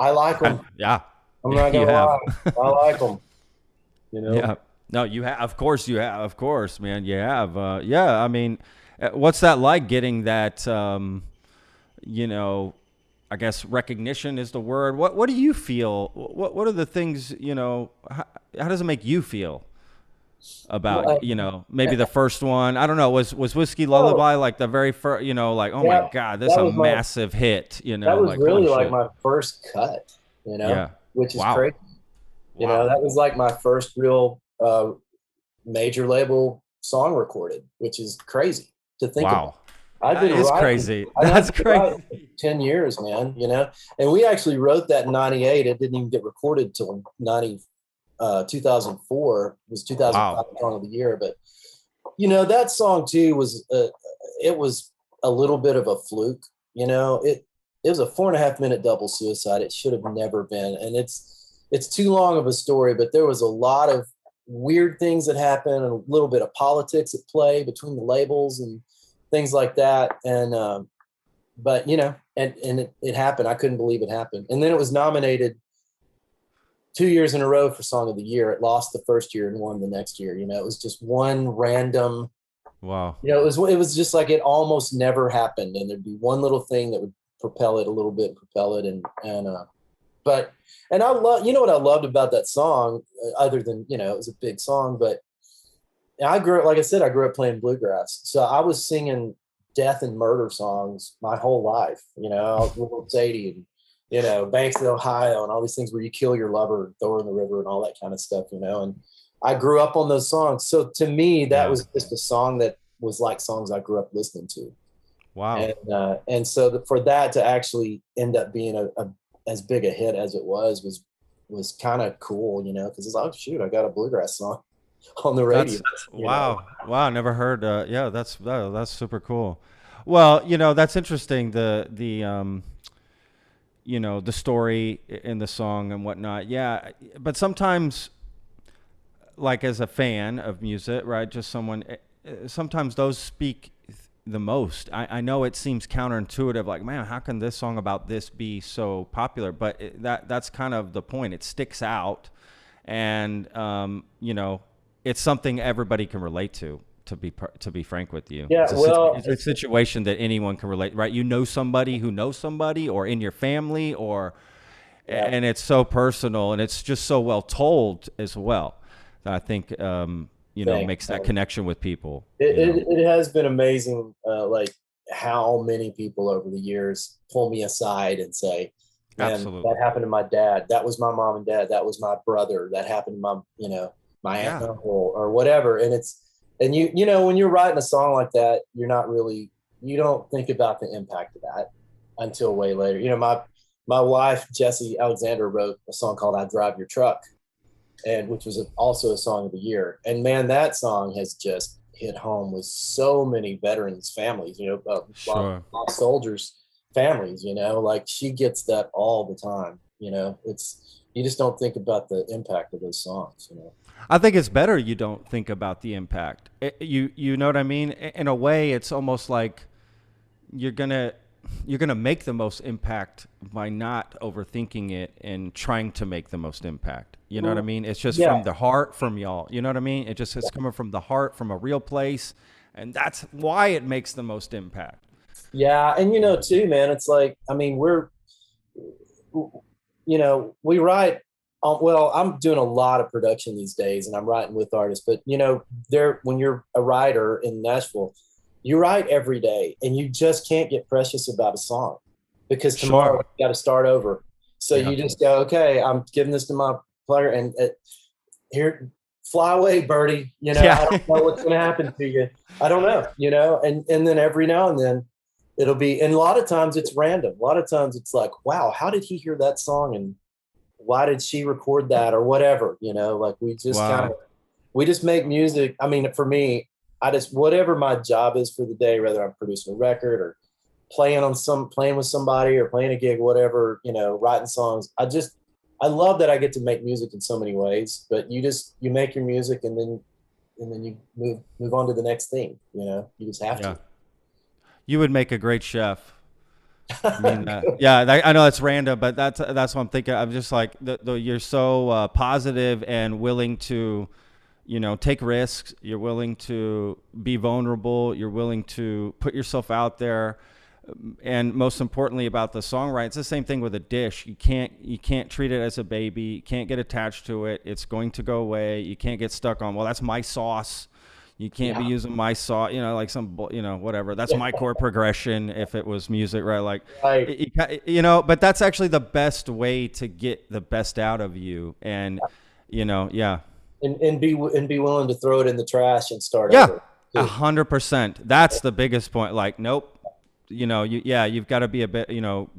i like them yeah. i'm not gonna lie i like them you know Yeah. No, you have. Of course, you have. Of course, man. You have. Uh, yeah. I mean, uh, what's that like getting that? Um, you know, I guess recognition is the word. What what do you feel? What what are the things you know? How, how does it make you feel about Well, I- you know maybe the first one? I don't know. Was was whiskey lullaby like the very first? You know, like oh Yeah, my god, this is a was my- massive hit. You know, that was like, really like shit. my first cut, you know, Yeah. which is Wow. crazy. You know, that was like my first real uh, major label song recorded, which is crazy to think wow. about. I've been is writing- crazy. That's crazy. Ten years, man. You know, and we actually wrote that in '98. It didn't even get recorded till '90, uh, 2004. It was 2005 Wow. song of the year. But you know, that song too was uh, it was a little bit of a fluke. You know, it it was a four and a half minute double suicide. It should have never been, and it's it's too long of a story. But there was a lot of weird things that happened, and a little bit of politics at play between the labels and things like that. And um, but you know, and and it, it happened. I couldn't believe it happened. And then it was nominated two years in a row for Song of the Year. It lost the first year and won the next year. You know, it was just one random. Wow. You know, it was it was just like it almost never happened, and there'd be one little thing that would propel it a little bit, propel it, and and uh, but and I love you know what I loved about that song, uh, other than you know it was a big song, but I grew up like I said, I grew up playing bluegrass, so I was singing death and murder songs my whole life. You know, I was Little Sadie and you know Banks of Ohio and all these things where you kill your lover and throw her in the river and all that kind of stuff. You know, and I grew up on those songs. So to me, that Yeah. was just a song that was like songs I grew up listening to. Wow. And uh, and so the, for that to actually end up being a, a as big a hit as it was was was kind of cool, you know, because it's like, oh shoot, I got a bluegrass song on the radio. You know? wow, wow! Never heard. Uh, yeah, that's that, that's super cool. Well, you know that's interesting. The the um, you know the story in the song and whatnot. Yeah, but sometimes, like as a fan of music, right? Just someone. eh, eh, Sometimes those speak the most. I, I know it seems counterintuitive. Like, man, how can this song about this be so popular? But it, that that's kind of the point. It sticks out, and um, you know, it's something everybody can relate to. To be to be frank with you, Yeah, it's a, well- it's a situation that anyone can relate. Right? You know somebody who knows somebody, or in your family, or Yeah. and it's so personal, and it's just so well told as well. That I think um, you know Thanks, makes that connection with people. It, it, it has been amazing, uh, like how many people over the years pull me aside and say, "Man, Absolutely. that happened to my dad. That was my mom and dad. That was my brother. That happened to my, you know, my aunt and uncle or whatever." And it's and you you know when you're writing a song like that, you're not really you don't think about the impact of that until way later. You know, my my wife Jessi Alexander wrote a song called "I Drive Your Truck," and which was a, also a song of the year. And man, that song has just hit home with so many veterans' families. You know, uh, Sure. soldiers' families. You know, like she gets that all the time. You know, it's you just don't think about the impact of those songs. You know. I think it's better you don't think about the impact. It- you you know what I mean? In a way, it's almost like you're gonna you're gonna make the most impact by not overthinking it and trying to make the most impact. You know what I mean? It's just yeah. from the heart, from y'all. You know what I mean? It just it's coming from the heart, from a real place, and that's why it makes the most impact. Yeah, and you know too, man. It's like I mean, we're you know we write. Um, well, I'm doing a lot of production these days, and I'm writing with artists. But you know, there when you're a writer in Nashville, you write every day, and you just can't get precious about a song because Sure. tomorrow you got to start over. So Yeah. you just go, okay, I'm giving this to my player, and uh, here, fly away, birdie. You know, Yeah. I don't know what's going to happen to you. I don't know. You know, and and then every now and then it'll be and a lot of times it's random a lot of times it's like wow how did he hear that song and why did she record that or whatever you know like we just Wow. kind of we just make music i mean for me i just whatever my job is for the day whether i'm producing a record or playing on some playing with somebody or playing a gig whatever you know writing songs i just i love that i get to make music in so many ways but you just you make your music and then and then you move move on to the next thing you know you just have Yeah. to You would make a great chef. I mean, uh, yeah, that, I know that's random, but that's that's what I'm thinking. I'm just like the, the, you're so uh, positive and willing to, you know, take risks. You're willing to be vulnerable. You're willing to put yourself out there. and most importantly about the songwriting, it's the same thing with a dish. You can't you can't treat it as a baby. You can't get attached to it. It's going to go away. You can't get stuck on. Well, that's my sauce. You can't Yeah. be using my sauce. You know, like some you know whatever. That's my chord progression. If it was music, right? Like Right. you, you know, but that's actually the best way to get the best out of you. And you know, yeah, and, and be and be willing to throw it in the trash and start Yeah. A hundred percent. That's the biggest point. Like, nope. You know, you yeah, you've got to be a bit, you know,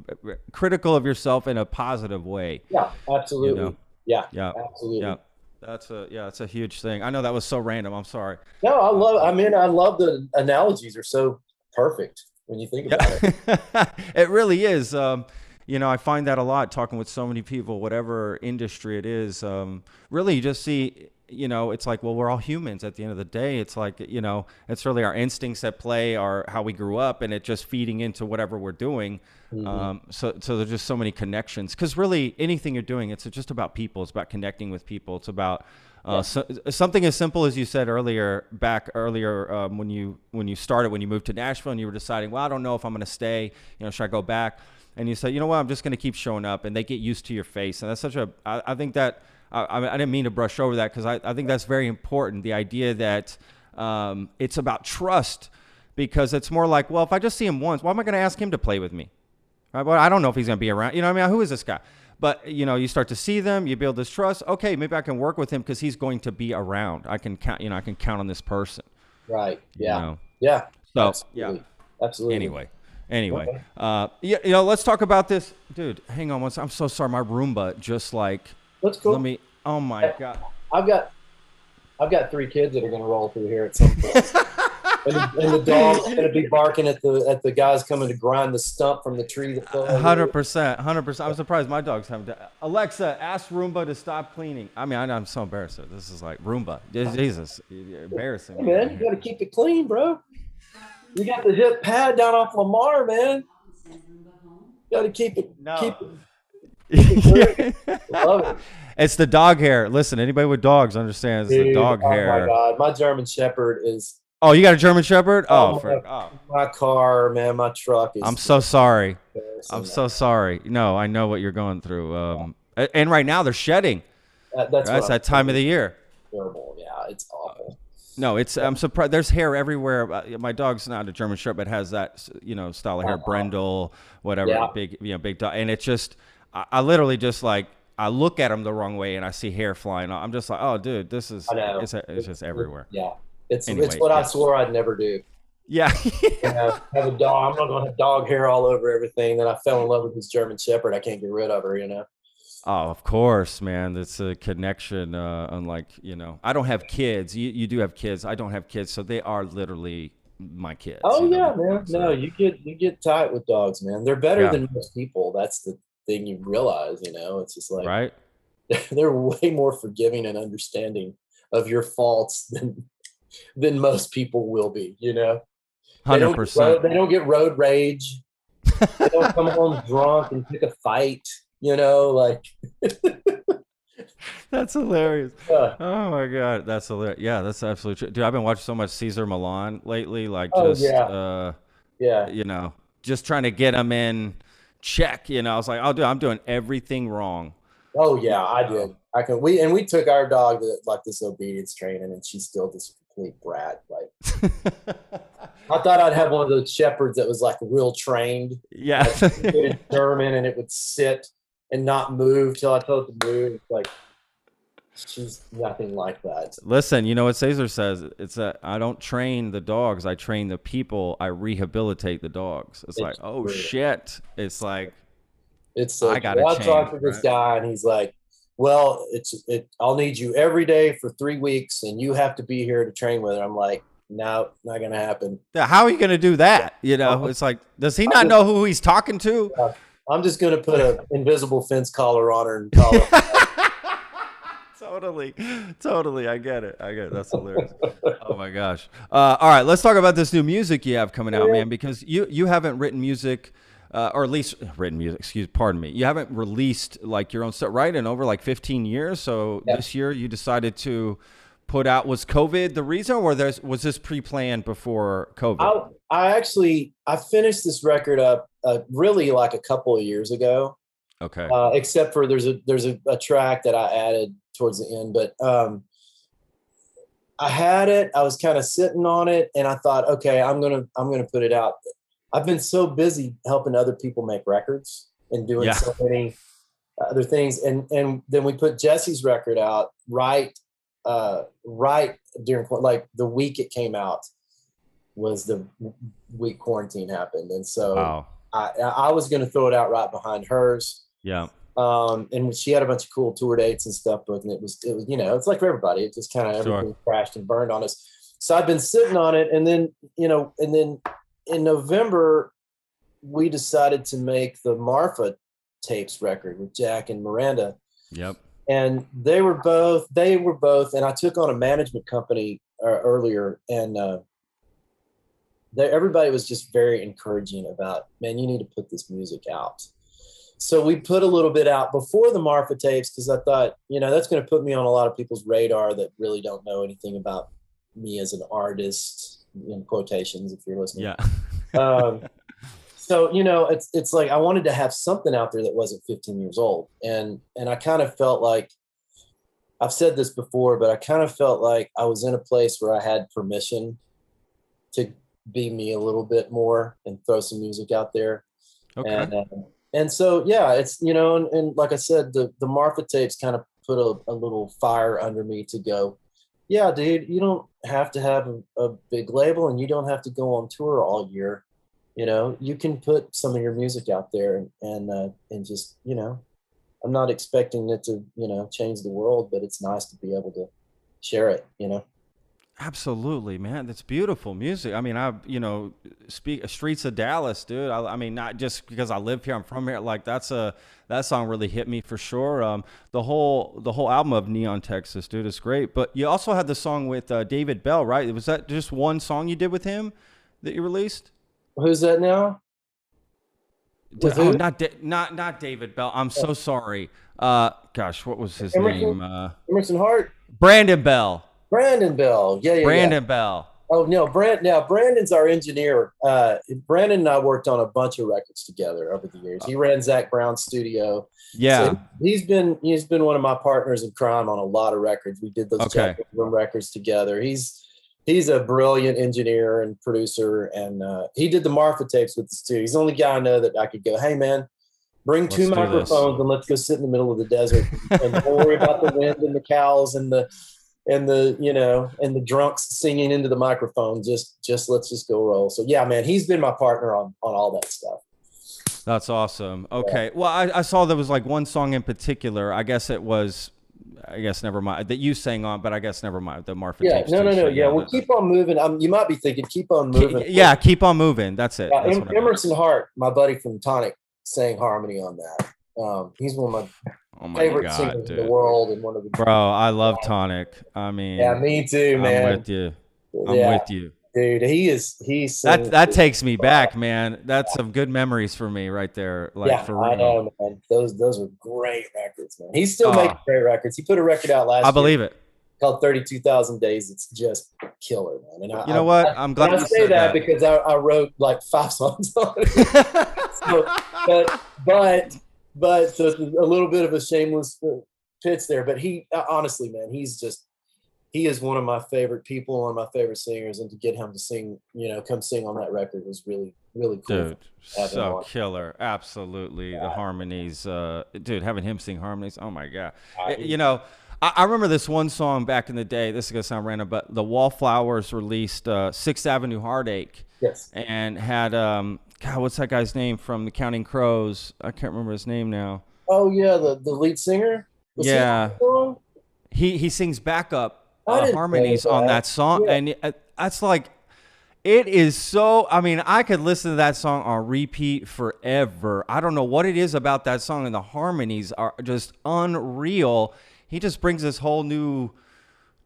critical of yourself in a positive way. Yeah, absolutely. know. Yeah, Yeah, absolutely. yeah. That's a yeah, it's a huge thing. I know that was so random. I'm sorry. No, I love. I mean, I love the analogies are so perfect when you think about it. It really is. Um, you know, I find that a lot talking with so many people, whatever industry it is. Um, really, you just see, you know, it's like, well, we're all humans at the end of the day. It's like, you know, it's really our instincts at play, our how we grew up, and it just feeding into whatever we're doing. Um, so, so there's just so many connections. Because really, anything you're doing, it's just about people. It's about connecting with people. It's about uh, so, something as simple as you said earlier, back earlier um, when you when you started, when you moved to Nashville, and you were deciding, well, I don't know if I'm going to stay. You know, should I go back? And you said, you know what, I'm just going to keep showing up, and they get used to your face, and that's such a. I, I think that I, I didn't mean to brush over that because I, I think that's very important. The idea that um, it's about trust, because it's more like, well, if I just see him once, why am I going to ask him to play with me? Right? Well, I don't know if he's going to be around. You know, I mean, who is this guy? But you know, you start to see them, you build this trust. Okay, maybe I can work with him because he's going to be around. I can count. You know, I can count on this person. Right. you Yeah. know? Yeah. So Absolutely. Absolutely. anyway, anyway, Okay. uh, yeah, you know, let's talk about this, dude. Hang on one second. I'm so sorry. My Roomba just like Let's go. let me. Oh my god. I've got I've got three kids that are going to roll through here at some point. and, the, and the dog's going to be barking at the at the guys coming to grind the stump from the tree that fell. Hundred percent, hundred percent. I'm surprised my dogs haven't. Done. Alexa, ask Roomba to stop cleaning. I mean, I, I'm so embarrassed. This is like Roomba. Jesus, you're embarrassing. Hey, man, you here. got to keep it clean, bro. You got the hip pad down off Lamar, man. Got to keep it. No. Keep it. Love it. it's the dog hair. Listen, anybody with dogs understands the Dude, dog oh hair. my god, my German Shepherd is Oh, you got a German Shepherd? Oh, Oh, for, my- oh. my car, man. My truck is. I'm so sorry. I'm so sorry. No, I know what you're going through. Um, and right now they're shedding. That, that's what that time of the year. Terrible. Yeah, it's awful. No, it's I'm surprised. There's hair everywhere. Uh, My dog's not a German Shepherd, but has that you know style of hair, Uh-huh. brindle, whatever, Yeah. big you know big dog, and it's just I, I literally just like I look at them the wrong way and I see hair flying. I'm just like, oh, dude, this is I know. it's, it's just everywhere. Yeah, it's Anyway, it's what I swore I'd never do. Yeah, You know, have a dog. I'm not going to have dog hair all over everything. Then I fell in love with this German Shepherd. I can't get rid of her. You know. Oh, of course, man. It's a connection. Uh, unlike you know, I don't have kids. You you do have kids. I don't have kids, so they are literally my kids. Oh you know? yeah, man. So- No, you get you get tight with dogs, man. They're better Yeah. than most people. That's the thing you realize. You know, it's just like right. they're way more forgiving and understanding of your faults than than most people will be. You know. Hundred don't, get road, percent. they don't get road rage. they don't come home drunk and pick a fight. You know, like That's hilarious. uh, Oh my god, that's hilarious. Yeah, that's absolutely true. Dude, I've been watching so much Cesar Millan lately. Like Oh, just yeah. uh, yeah, you know, just trying to get him in check. You know, I was like, oh, dude, I'm doing everything wrong. oh yeah, I did. I can. We and we took our dog to like this obedience training, and she's still just a complete brat. Like I thought I'd have one of those shepherds that was like real trained, yeah. in German, and it would sit and not move till I told it to move. Like she's nothing like that. Listen, you know what Cesar says? It's that I don't train the dogs. I train the people. I rehabilitate the dogs. It's, It's like, oh true. shit. It's like, It's I gotta well, I talked to this right? guy, and he's like, "Well, it's it. I'll need you every day for three weeks, and you have to be here to train with her." I'm like, "No, not gonna happen. yeah, how are you gonna do that? You know, it's like, does he not know who he's talking to? I'm just gonna put an invisible fence collar on her and collar." Totally, totally. I get it. I get it. That's hilarious. oh my gosh. Uh, all right, let's talk about this new music you have coming out, man. Because you you haven't written music, uh, or at least written music. Excuse, pardon me. You haven't released like your own stuff, right? In over like 15 years. So Yeah. this year you decided to put out was COVID the reason, or there's was this pre-planned before COVID? I, I actually I finished this record up uh, really like a couple of years ago. Okay. Uh, except for there's a there's a, a, track that I added towards the end, but um, I had it. I was kind of sitting on it, and I thought, okay, I'm gonna I'm gonna put it out. I've been so busy helping other people make records and doing yeah. so many other things, and and then we put Jessi's record out right uh, right during like the week it came out was the week quarantine happened, and so wow. I I was going to throw it out right behind hers. Yeah. Um, and she had a bunch of cool tour dates and stuff booked, and it was it was you know it's like for everybody, it just kind of everything sure. crashed and burned on us. So I've been sitting on it, and then you know, and then in November we decided to make the Marfa tapes record with Jack and Miranda. Yep and they were both they were both and i took on a management company uh, earlier and uh, they, everybody was just very encouraging about man you need to put this music out so we put a little bit out before the marfa tapes because i thought you know that's going to put me on a lot of people's radar that really don't know anything about me as an artist in quotations if you're listening. Yeah. Um, so you know it's it's like i wanted to have something out there that wasn't 15 years old. And and i kind of felt like i've said this before but i kind of felt like i was in a place where i had permission to be me a little bit more and throw some music out there. Okay. and uh, and so yeah it's you know and, and, like i said the the marfa tapes kind of put a, a little fire under me to go yeah dude you don't have to have a, a big label and you don't have to go on tour all year. You know you can put some of your music out there and and, uh, and just you know i'm not expecting it to you know change the world but it's nice to be able to share it you know absolutely man that's beautiful music i mean i you know speak streets of dallas dude I, I, mean not just because i live here i'm from here like that's a that song really hit me for sure um the whole the whole album of neon texas dude is great but you also had the song with uh, david bell right was that just one song you did with him that you released Who's that now? oh, not da- not not David Bell. I'm so sorry. Uh, gosh, what was his Emerson, name? Uh, Emerson Hart. Brandon Bell. Brandon Bell. Yeah, yeah. Brandon yeah. Bell. Oh no, Brand. Now Brandon's our engineer. Uh, Brandon and I worked on a bunch of records together over the years. He ran Zac Brown's studio. Yeah, so he's been he's been one of my partners in crime on a lot of records. We did those okay. records together. He's he's a brilliant engineer and producer, and uh, he did the Marfa tapes with us too. He's the only guy I know that I could go, hey man, bring let's two microphones and let's go sit in the middle of the desert and don't worry about the wind and the cows and the and the you know and the drunks singing into the microphone. Just just let's just go roll. So yeah, man, he's been my partner on on all that stuff. That's awesome. Okay. Yeah. Well, I, I saw there was like one song in particular. I guess it was I guess never mind that you sang on, but I guess never mind the Marfa. Yeah, no, no, no. Yeah, we'll keep on moving. Um, you might be thinking, keep on moving. Yeah, keep on moving. That's it. Yeah, That's Emerson Hart, my buddy from Tonic, sang harmony on that. Um, he's one of my, oh my favorite God, singers dude. in the world, and one of the bro. I love Tonic. I mean, yeah, me too, man. I'm with you. I'm yeah. with you dude he is he's that that takes me back man that's some good memories for me right there like yeah, for real. I know, man. those those were great records man he's still making ah. great records he put a record out last i believe it called 32,000 days it's just killer man and I, you know what I, am glad I say that, that, because I, I, wrote like five songs on it so, but but but so it's a little bit of a shameless pitch there but he honestly man he's just he is one of my favorite people, one of my favorite singers, and to get him to sing, you know, come sing on that record was really, really cool. Dude, so killer, absolutely. Yeah. The harmonies, uh, dude, having him sing harmonies, oh my god. I, you know, I, I, remember this one song back in the day. This is gonna sound random, but the Wallflowers released uh, Sixth Avenue Heartache. Yes. And had um, God, what's that guy's name from the Counting Crows? I can't remember his name now. Oh yeah, the the lead singer. The yeah. He he sings backup uh, harmonies on that song, yeah. and uh, that's like it is so. I mean, I could listen to that song on repeat forever. I don't know what it is about that song, and the harmonies are just unreal. He just brings this whole new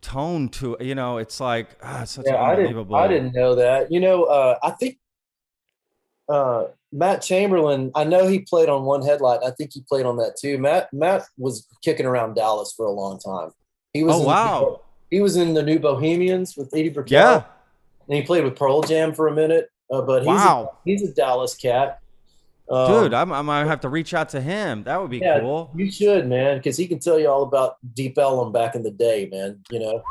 tone to you know. It's like ah, it's such yeah, unbelievable. I didn't, I didn't know that. You know, uh, I think uh, Matt Chamberlain. I know he played on One Headlight. I think he played on that too. Matt Matt was kicking around Dallas for a long time. He was. Oh wow. he was in the New Bohemians with Edie Brickell. Yeah. and he played with Pearl Jam for a minute. Uh, but he's Wow. a, he's a Dallas cat. Um, Dude, I'm, I might have to reach out to him. That would be Yeah, cool. You should, man, because he can tell you all about Deep Ellum back in the day, man. You know,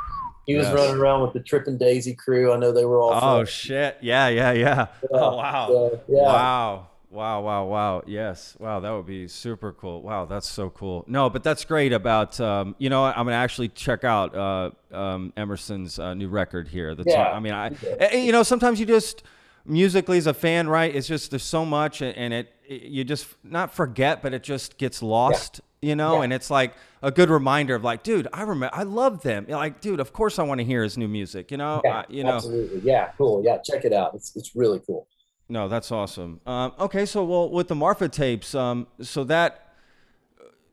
he was Yes. running around with the Trippin' Daisy crew. I know they were all. Oh friends. shit! Yeah, yeah, yeah. Oh wow. So, yeah. Wow. Wow, wow, wow. Yes. Wow, that would be super cool. Wow, that's so cool. No, but that's great about, um, you know, I'm going to actually check out uh, um, Emerson's uh, new record here. That's, Yeah. I mean, I, eh, you know, sometimes you just, musically as a fan, right? It's just, there's so much and- and it, you just not forget, but it just gets lost, you know? Yeah. And it's like a good reminder of like, dude, I remember, I love them. Like, dude, of course I want to hear his new music, you know? Yeah, I- you know, absolutely. Yeah, cool. Yeah, check it out. It's it's really cool. no, that's awesome. Um, okay, so well, with the Marfa tapes, um, so that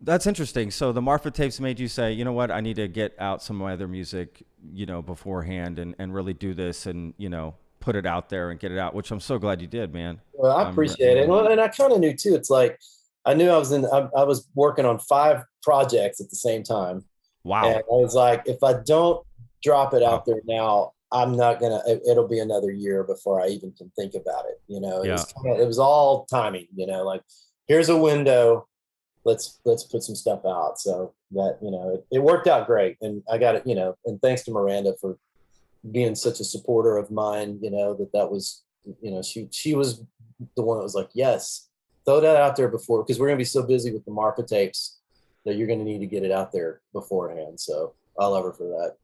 that's interesting. So the Marfa tapes made you say, you know what, I need to get out some of my other music, you know, beforehand and, and really do this and you know put it out there and get it out, which I'm so glad you did, man. Well, I appreciate it. Well, and I kind of knew too. It's like I knew I was in. I, I was working on five projects at the same time, Wow. and I was like, if I don't drop it out there now, I'm not gonna. It, it'll be another year before I even can think about it. You know, it, was, kinda, it was all timing. You know, like here's a window. Let's let's put some stuff out. So that you know, it, it worked out great, and I got it. You know, and thanks to Miranda for being such a supporter of mine. You know that that was you know she she was the one that was like yes throw that out there before because we're gonna be so busy with the Marfa tapes that you're gonna need to get it out there beforehand. So I love her for that.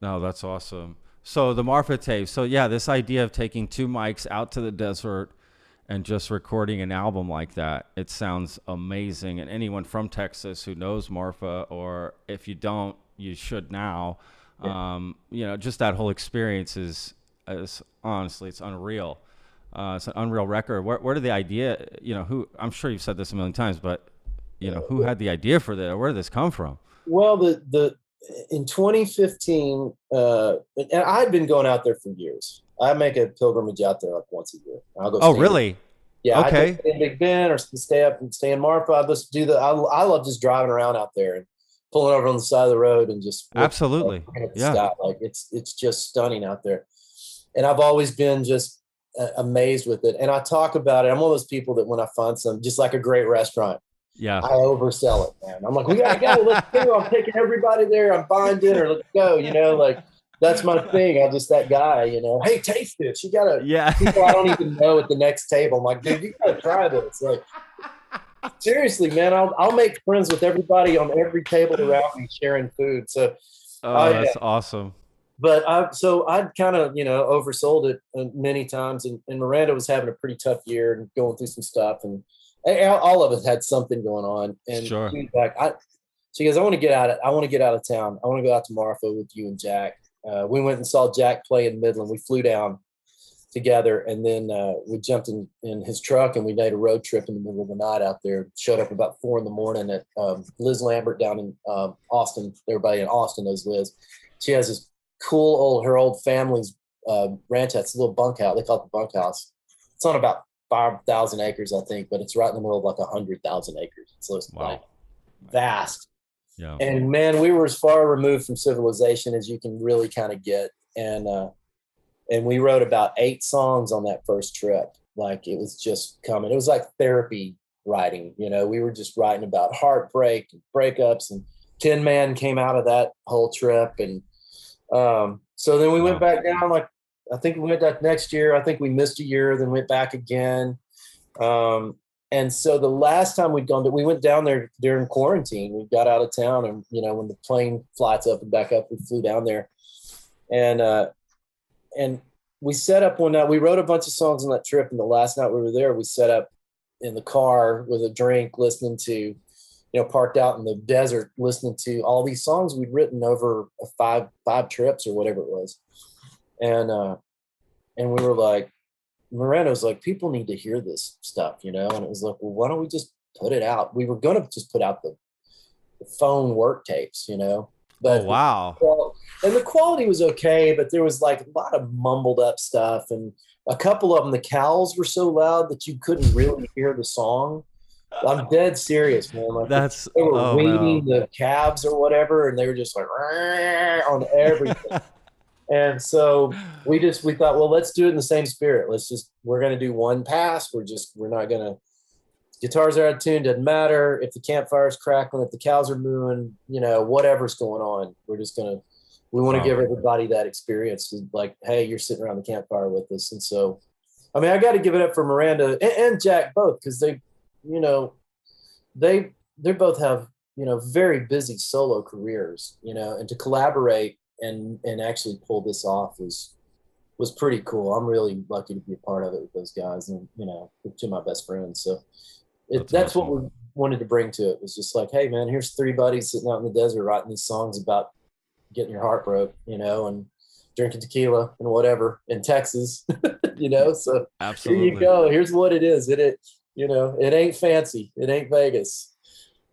No, that's awesome. So the Marfa tapes. So yeah, this idea of taking two mics out to the desert and just recording an album like that, it sounds amazing. And anyone from Texas who knows Marfa, or if you don't, you should now. Um, you know, just that whole experience is, is honestly, it's unreal. Uh, it's an unreal record. Where, where did the idea? You know, who? I'm sure you've said this a million times, but you know, who had the idea for that? Where did this come from? Well, the the in 2015, uh, and I had been going out there for years. I make a pilgrimage out there like once a year. I'll go. Oh, really? Yeah. I Okay. stay in Big Bend or stay up and stay in Marfa. I just do the. I, I love just driving around out there and pulling over on the side of the road and just Absolutely. looking at the Yeah. sky. Like it's it's just stunning out there, and I've always been just amazed with it. And I talk about it. I'm one of those people that when I find some, just like a great restaurant, Yeah. I oversell it, man. I'm like, we gotta go. Let's go. I'm taking everybody there. I'm buying dinner. Let's go. You know, like that's my thing. I'm just that guy. You know, hey, taste this. You gotta. Yeah. People I don't even know at the next table. I'm like, dude, you gotta try this. Like, seriously, man. I'll I'll make friends with everybody on every table around me sharing food. So Oh, yeah. that's uh, awesome. But I so I'd kind of you know oversold it uh, many times, and, and Miranda was having a pretty tough year and going through some stuff, and all of us had something going on. And Sure. she like, I, she goes, I want to get out of I want to get out of town. I want to go out to Marfa with you and Jack. Uh, we went and saw Jack play in Midland. We flew down together, and then uh, we jumped in in his truck and we made a road trip in the middle of the night out there. Showed up about four in the morning at um, Liz Lambert down in um, Austin. Everybody in Austin knows Liz. She has this cool old her old family's uh, ranch. It's a little bunkhouse. They call it the bunkhouse. It's on about five thousand acres, I think, but it's right in the middle of like a hundred thousand acres. So it's Wow. like vast. Yeah. And man, we were as far removed from civilization as you can really kind of get. And uh, and we wrote about eight songs on that first trip. Like it was just coming. It was like therapy writing. You know, we were just writing about heartbreak and breakups. And Tin Man came out of that whole trip. And um, so then we went back down. Like I think we went that next year. I think we missed a year, then went back again. Um, and so the last time we'd gone, we went down there during quarantine. We got out of town, and you know when the plane flights up and back up, we flew down there, and uh, and we set up one night. We wrote a bunch of songs on that trip, and the last night we were there, we set up in the car with a drink, listening to, you know, parked out in the desert, listening to all these songs we'd written over five five trips or whatever it was, and uh, and we were like, was like, people need to hear this stuff, you know? And it was like, well, why don't we just put it out? We were going to just put out the, the phone work tapes, you know? But oh, wow. well, and the quality was okay, but there was like a lot of mumbled up stuff. And a couple of them, the cows were so loud that you couldn't really hear the song. I'm dead serious, man. Like That's they were oh, no. the calves or whatever, and they were just like on everything. and so we just we thought, well, let's do it in the same spirit. Let's just we're gonna do one pass. We're just we're not gonna guitars are out of tune, doesn't matter if the campfire's crackling, if the cows are mooing, you know, whatever's going on. We're just gonna we want to Wow. give everybody that experience like, hey, you're sitting around the campfire with us. And so I mean, I got to give it up for Miranda and, and Jack both because they, you know, they they both have you know very busy solo careers, you know, and to collaborate and and actually pull this off was was pretty cool. I'm really lucky to be a part of it with those guys, and you know, two of my best friends. So it, That's that's, awesome. what we wanted to bring to it was just like, hey man, here's three buddies sitting out in the desert writing these songs about getting your heart broke, you know, and drinking tequila and whatever in Texas, you know. So Absolutely. here you go. Here's what it is. It, it you know, it ain't fancy. It ain't Vegas.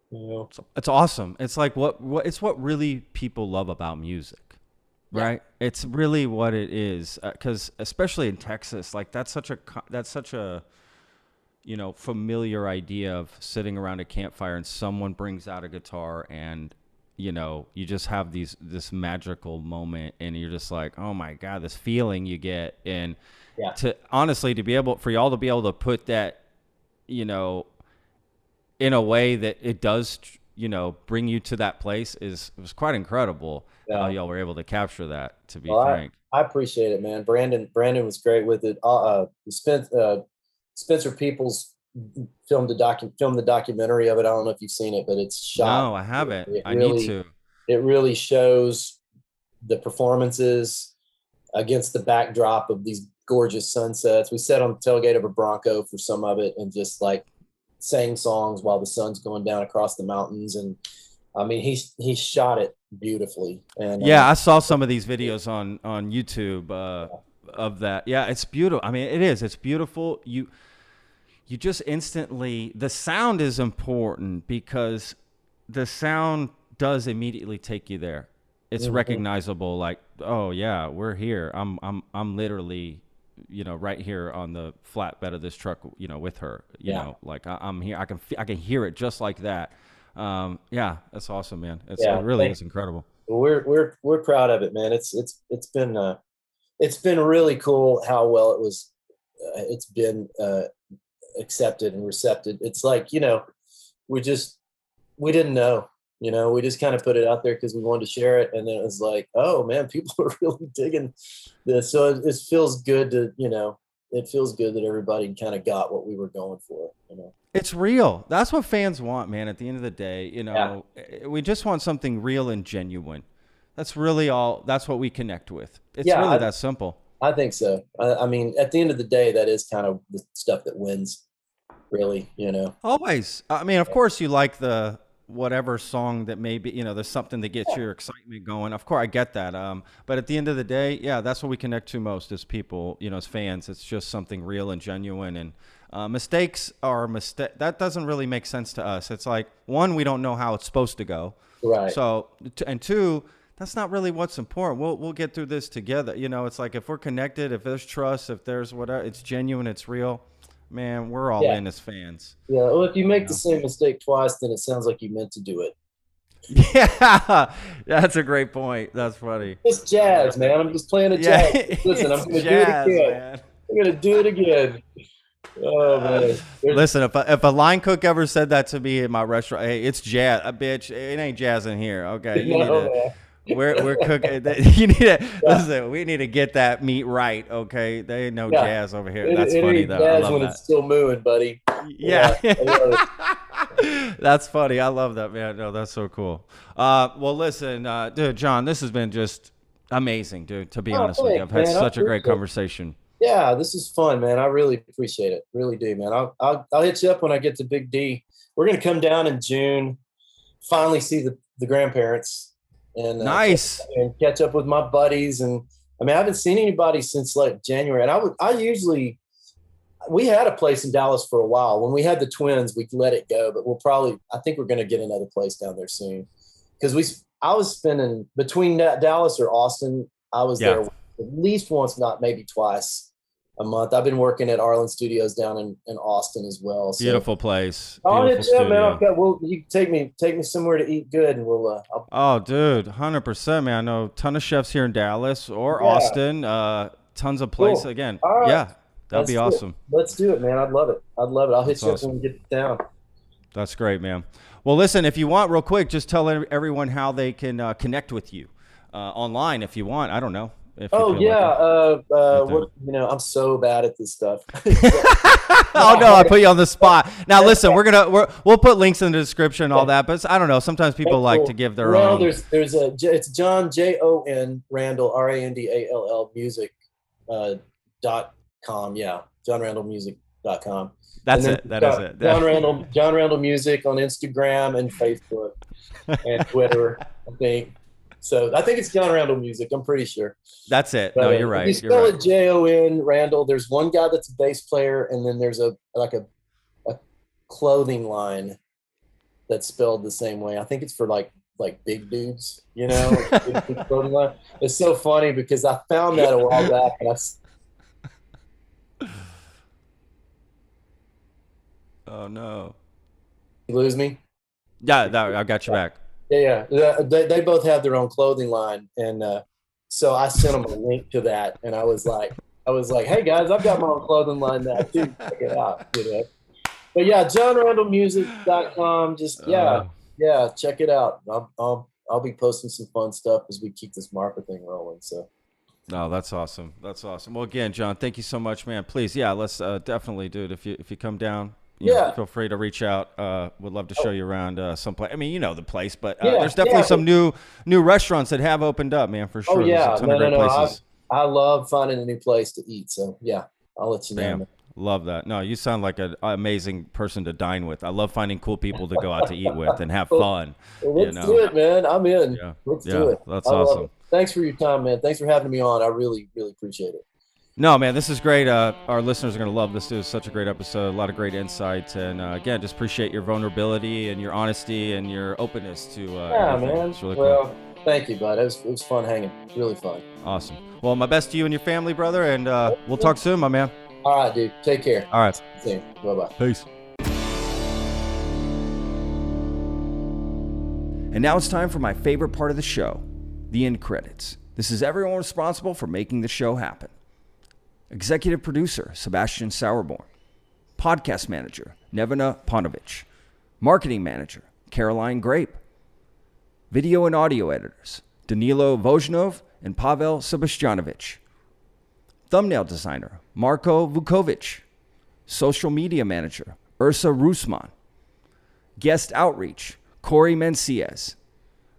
You know. It's, it's awesome. It's like what, what it's what really people love about music, Yeah. right? It's really what it is. Uh, because especially in Texas, like that's such a that's such a you know familiar idea of sitting around a campfire and someone brings out a guitar and you know you just have these this magical moment and you're just like oh my god this feeling you get and Yeah. to honestly to be able for y'all to be able to put that you know in a way that it does you know bring you to that place is was quite incredible how y'all were able to capture that to be Well, frank I appreciate it, man. Brandon Brandon was great with it. Uh, uh Spencer, uh, Spencer Peoples filmed the docu- filmed the documentary of it. I don't know if you've seen it, but it's shot. no i haven't It i really- need to It really shows the performances against the backdrop of these gorgeous sunsets. We sat on the tailgate of a Bronco for some of it and just like sang songs while the sun's going down across the mountains. And I mean, he he shot it beautifully. And uh, Yeah, I saw some of these videos on on YouTube uh, of that. Yeah, it's beautiful. I mean, it is. It's beautiful. You you just instantly the sound is important because the sound does immediately take you there. It's Mhm. recognizable. Like, oh yeah, we're here. I'm I'm I'm literally, you know, right here on the flatbed of this truck. You know, with her. You Yeah. know, like I, I'm here. I can I can hear it just like that. Um, yeah, that's awesome, man. It's, Yeah, it really thank- is incredible. we're we're we're proud of it, man. It's it's it's been uh, it's been really cool how well it was. Uh, it's been uh, accepted and recepted. It's like you know, we just we didn't know. You know, we just kind of put it out there because we wanted to share it, and then it was like, oh man, people are really digging this. So it, it feels good to you know, it feels good that everybody kind of got what we were going for. You know. It's real. That's what fans want, man. At the end of the day, you know, eh, we just want something real and genuine. That's really all. That's what we connect with. It's Yeah, really I- that simple. I think so. I, I mean, at the end of the day, that is kind of the stuff that wins, really. You know. Always. I mean, of course, you like the whatever song that maybe you know. There's something that gets your excitement going. Of course, I get that. Um, but at the end of the day, yeah, that's what we connect to most as people. You know, as fans, it's just something real and genuine. And uh, mistakes are mistake. That doesn't really make sense to us. It's like one, we don't know how it's supposed to go. Right. So, t- and two, that's not really what's important. We'll we'll get through this together. You know, it's like if we're connected, if there's trust, if there's whatever, it's genuine, it's real. Man, we're all Yeah. in as fans. Yeah. Well, if you make Yeah. the same mistake twice, then it sounds like you meant to do it. Yeah, that's a great point. That's funny. It's jazz, man. I'm just playing a Yeah, jazz. Listen, I'm gonna jazz, do it again. man. I'm gonna do it again. Oh man. There's- Listen, if a, if a line cook ever said that to me in my restaurant, hey, it's jazz, uh, bitch. It ain't jazz in here. Okay, you need no, to. We're we're cooking. You need to listen. We need to get that meat right. Okay, they ain't no Yeah. jazz over here. It, That's it funny though. I jazz love when that. it's still mooing, buddy. Yeah. Yeah, that's funny. I love that, man. No, that's so cool. Uh, well, listen, uh, dude, Jon, this has been just amazing, dude. To be Oh, honest with you, I've had man. Such a great conversation. Yeah, this is fun, man. I really appreciate it. Really do, man. I'll, I'll I'll hit you up when I get to Big D. We're gonna come down in June, finally see the, the grandparents and uh, Nice. and catch up with my buddies. And I mean, I haven't seen anybody since like January. And I would I usually we had a place in Dallas for a while. When we had the twins, we let it go, but we'll probably I think we're gonna get another place down there soon. Because we I was spending between Dallas or Austin, I was Yeah. there at least once, not maybe twice a month. I've been working at Arlyn Studios down in, in Austin as well. So. Beautiful place. Oh, Beautiful yeah, man. studio. I've got, well, you take me take me somewhere to eat good, and we'll. Uh, I'll, Oh, dude, hundred percent, man. I know a ton of chefs here in Dallas or Yeah. Austin. Uh, tons of places. Cool. Again, right. yeah, that'd Let's be do it. awesome. let's do it, man. I'd love it. I'd love it. I'll hit you awesome. up when we get down. That's great, man. Well, listen, if you want, real quick, just tell everyone how they can uh, connect with you uh, online if you want. I don't know. If Oh yeah, like uh, uh, what you know, I'm so bad at this stuff. oh no, I put you on the spot. Now listen, we're gonna we're, we'll put links in the description and all that, but I don't know. Sometimes people like to give their well, own. there's there's a it's Jon J O N Randall R A N D A L L music uh, dot com. Yeah, Jon Randall music dot com. That's it. That is it. Jon Randall Jon Randall music on Instagram and Facebook and Twitter. I think so. I think it's Jon Randall music. I'm pretty sure. That's it. But, No, you're right. You You're spell right. it J O N Randall. There's one guy that's a bass player, and then there's a like a a clothing line that's spelled the same way. I think it's for like like big dudes, you know. big dude clothing line. It's so funny because I found that a while back, and I Oh no. you lose me. Yeah, that, I got you back. Yeah, yeah. They, they both have their own clothing line, and uh, so I sent them a link to that, and I was like, I was like, hey guys, I've got my own clothing line now too. Check it out, you know. But yeah, JonRandallMusic.com. Just yeah, Uh, yeah, check it out. I'll, I'll I'll be posting some fun stuff as we keep this Marfa thing rolling. So No, that's awesome. That's awesome. Well, again, Jon, thank you so much, man. Please, yeah, let's uh, definitely, dude. If you if you come down, you know, Yeah. feel free to reach out. Uh, would love to show you around uh, someplace. I mean, you know the place, but uh, Yeah, there's definitely yeah. some new new restaurants that have opened up, man, for sure. oh There's a yeah, no no no. I. I love finding a new place to eat. So yeah, I'll let you know. Man. Love that. No, you sound like an amazing person to dine with. I love finding cool people to go out to eat with and have fun. Well, let's know. do it, man. I'm in. Yeah. Let's Yeah, do it. that's I awesome. it. Thanks for your time, man. Thanks for having me on. I really, really appreciate it. No, man, this is great. Uh, our listeners are going to love this. It was such a great episode. A lot of great insight. And uh, again, just appreciate your vulnerability and your honesty and your openness to uh, Yeah, everything. man. It's really cool. well, thank you, bud. It was, it was fun hanging. Really fun. Awesome. Well, my best to you and your family, brother. And uh, we'll talk soon, my man. All right, dude. Take care. All right. See you. Bye bye. Peace. And now it's time for my favorite part of the show the end credits. This is everyone responsible for making the show happen. Executive producer Sebastian Sauerborn, podcast manager Nevena Ponovich, marketing manager Caroline Grape, video and audio editors Danilo Vojnov and Pavel Sebastianovich, thumbnail designer Marko Vukovic, social media manager Ursa Rusman, guest outreach Corey Menciez,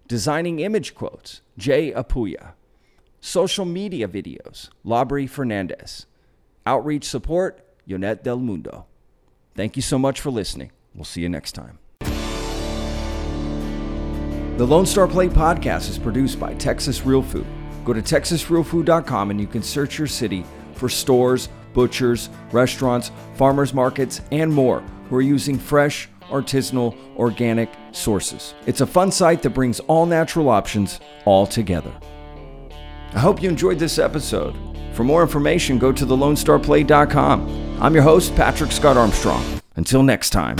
designing image quotes Jay Apuya, social media videos Labri Fernandez, outreach support Yonet Del Mundo. Thank you so much for listening. We'll see you next time. The Lone Star Plate podcast is produced by Texas Real Food. Go to texasrealfood.com and you can search your city for stores, butchers, restaurants, farmers markets, and more who are using fresh, artisanal, organic sources. It's a fun site that brings all natural options all together. I hope you enjoyed this episode. For more information, go to thelonestarplate.com. I'm your host, Patrick Scott Armstrong. Until next time.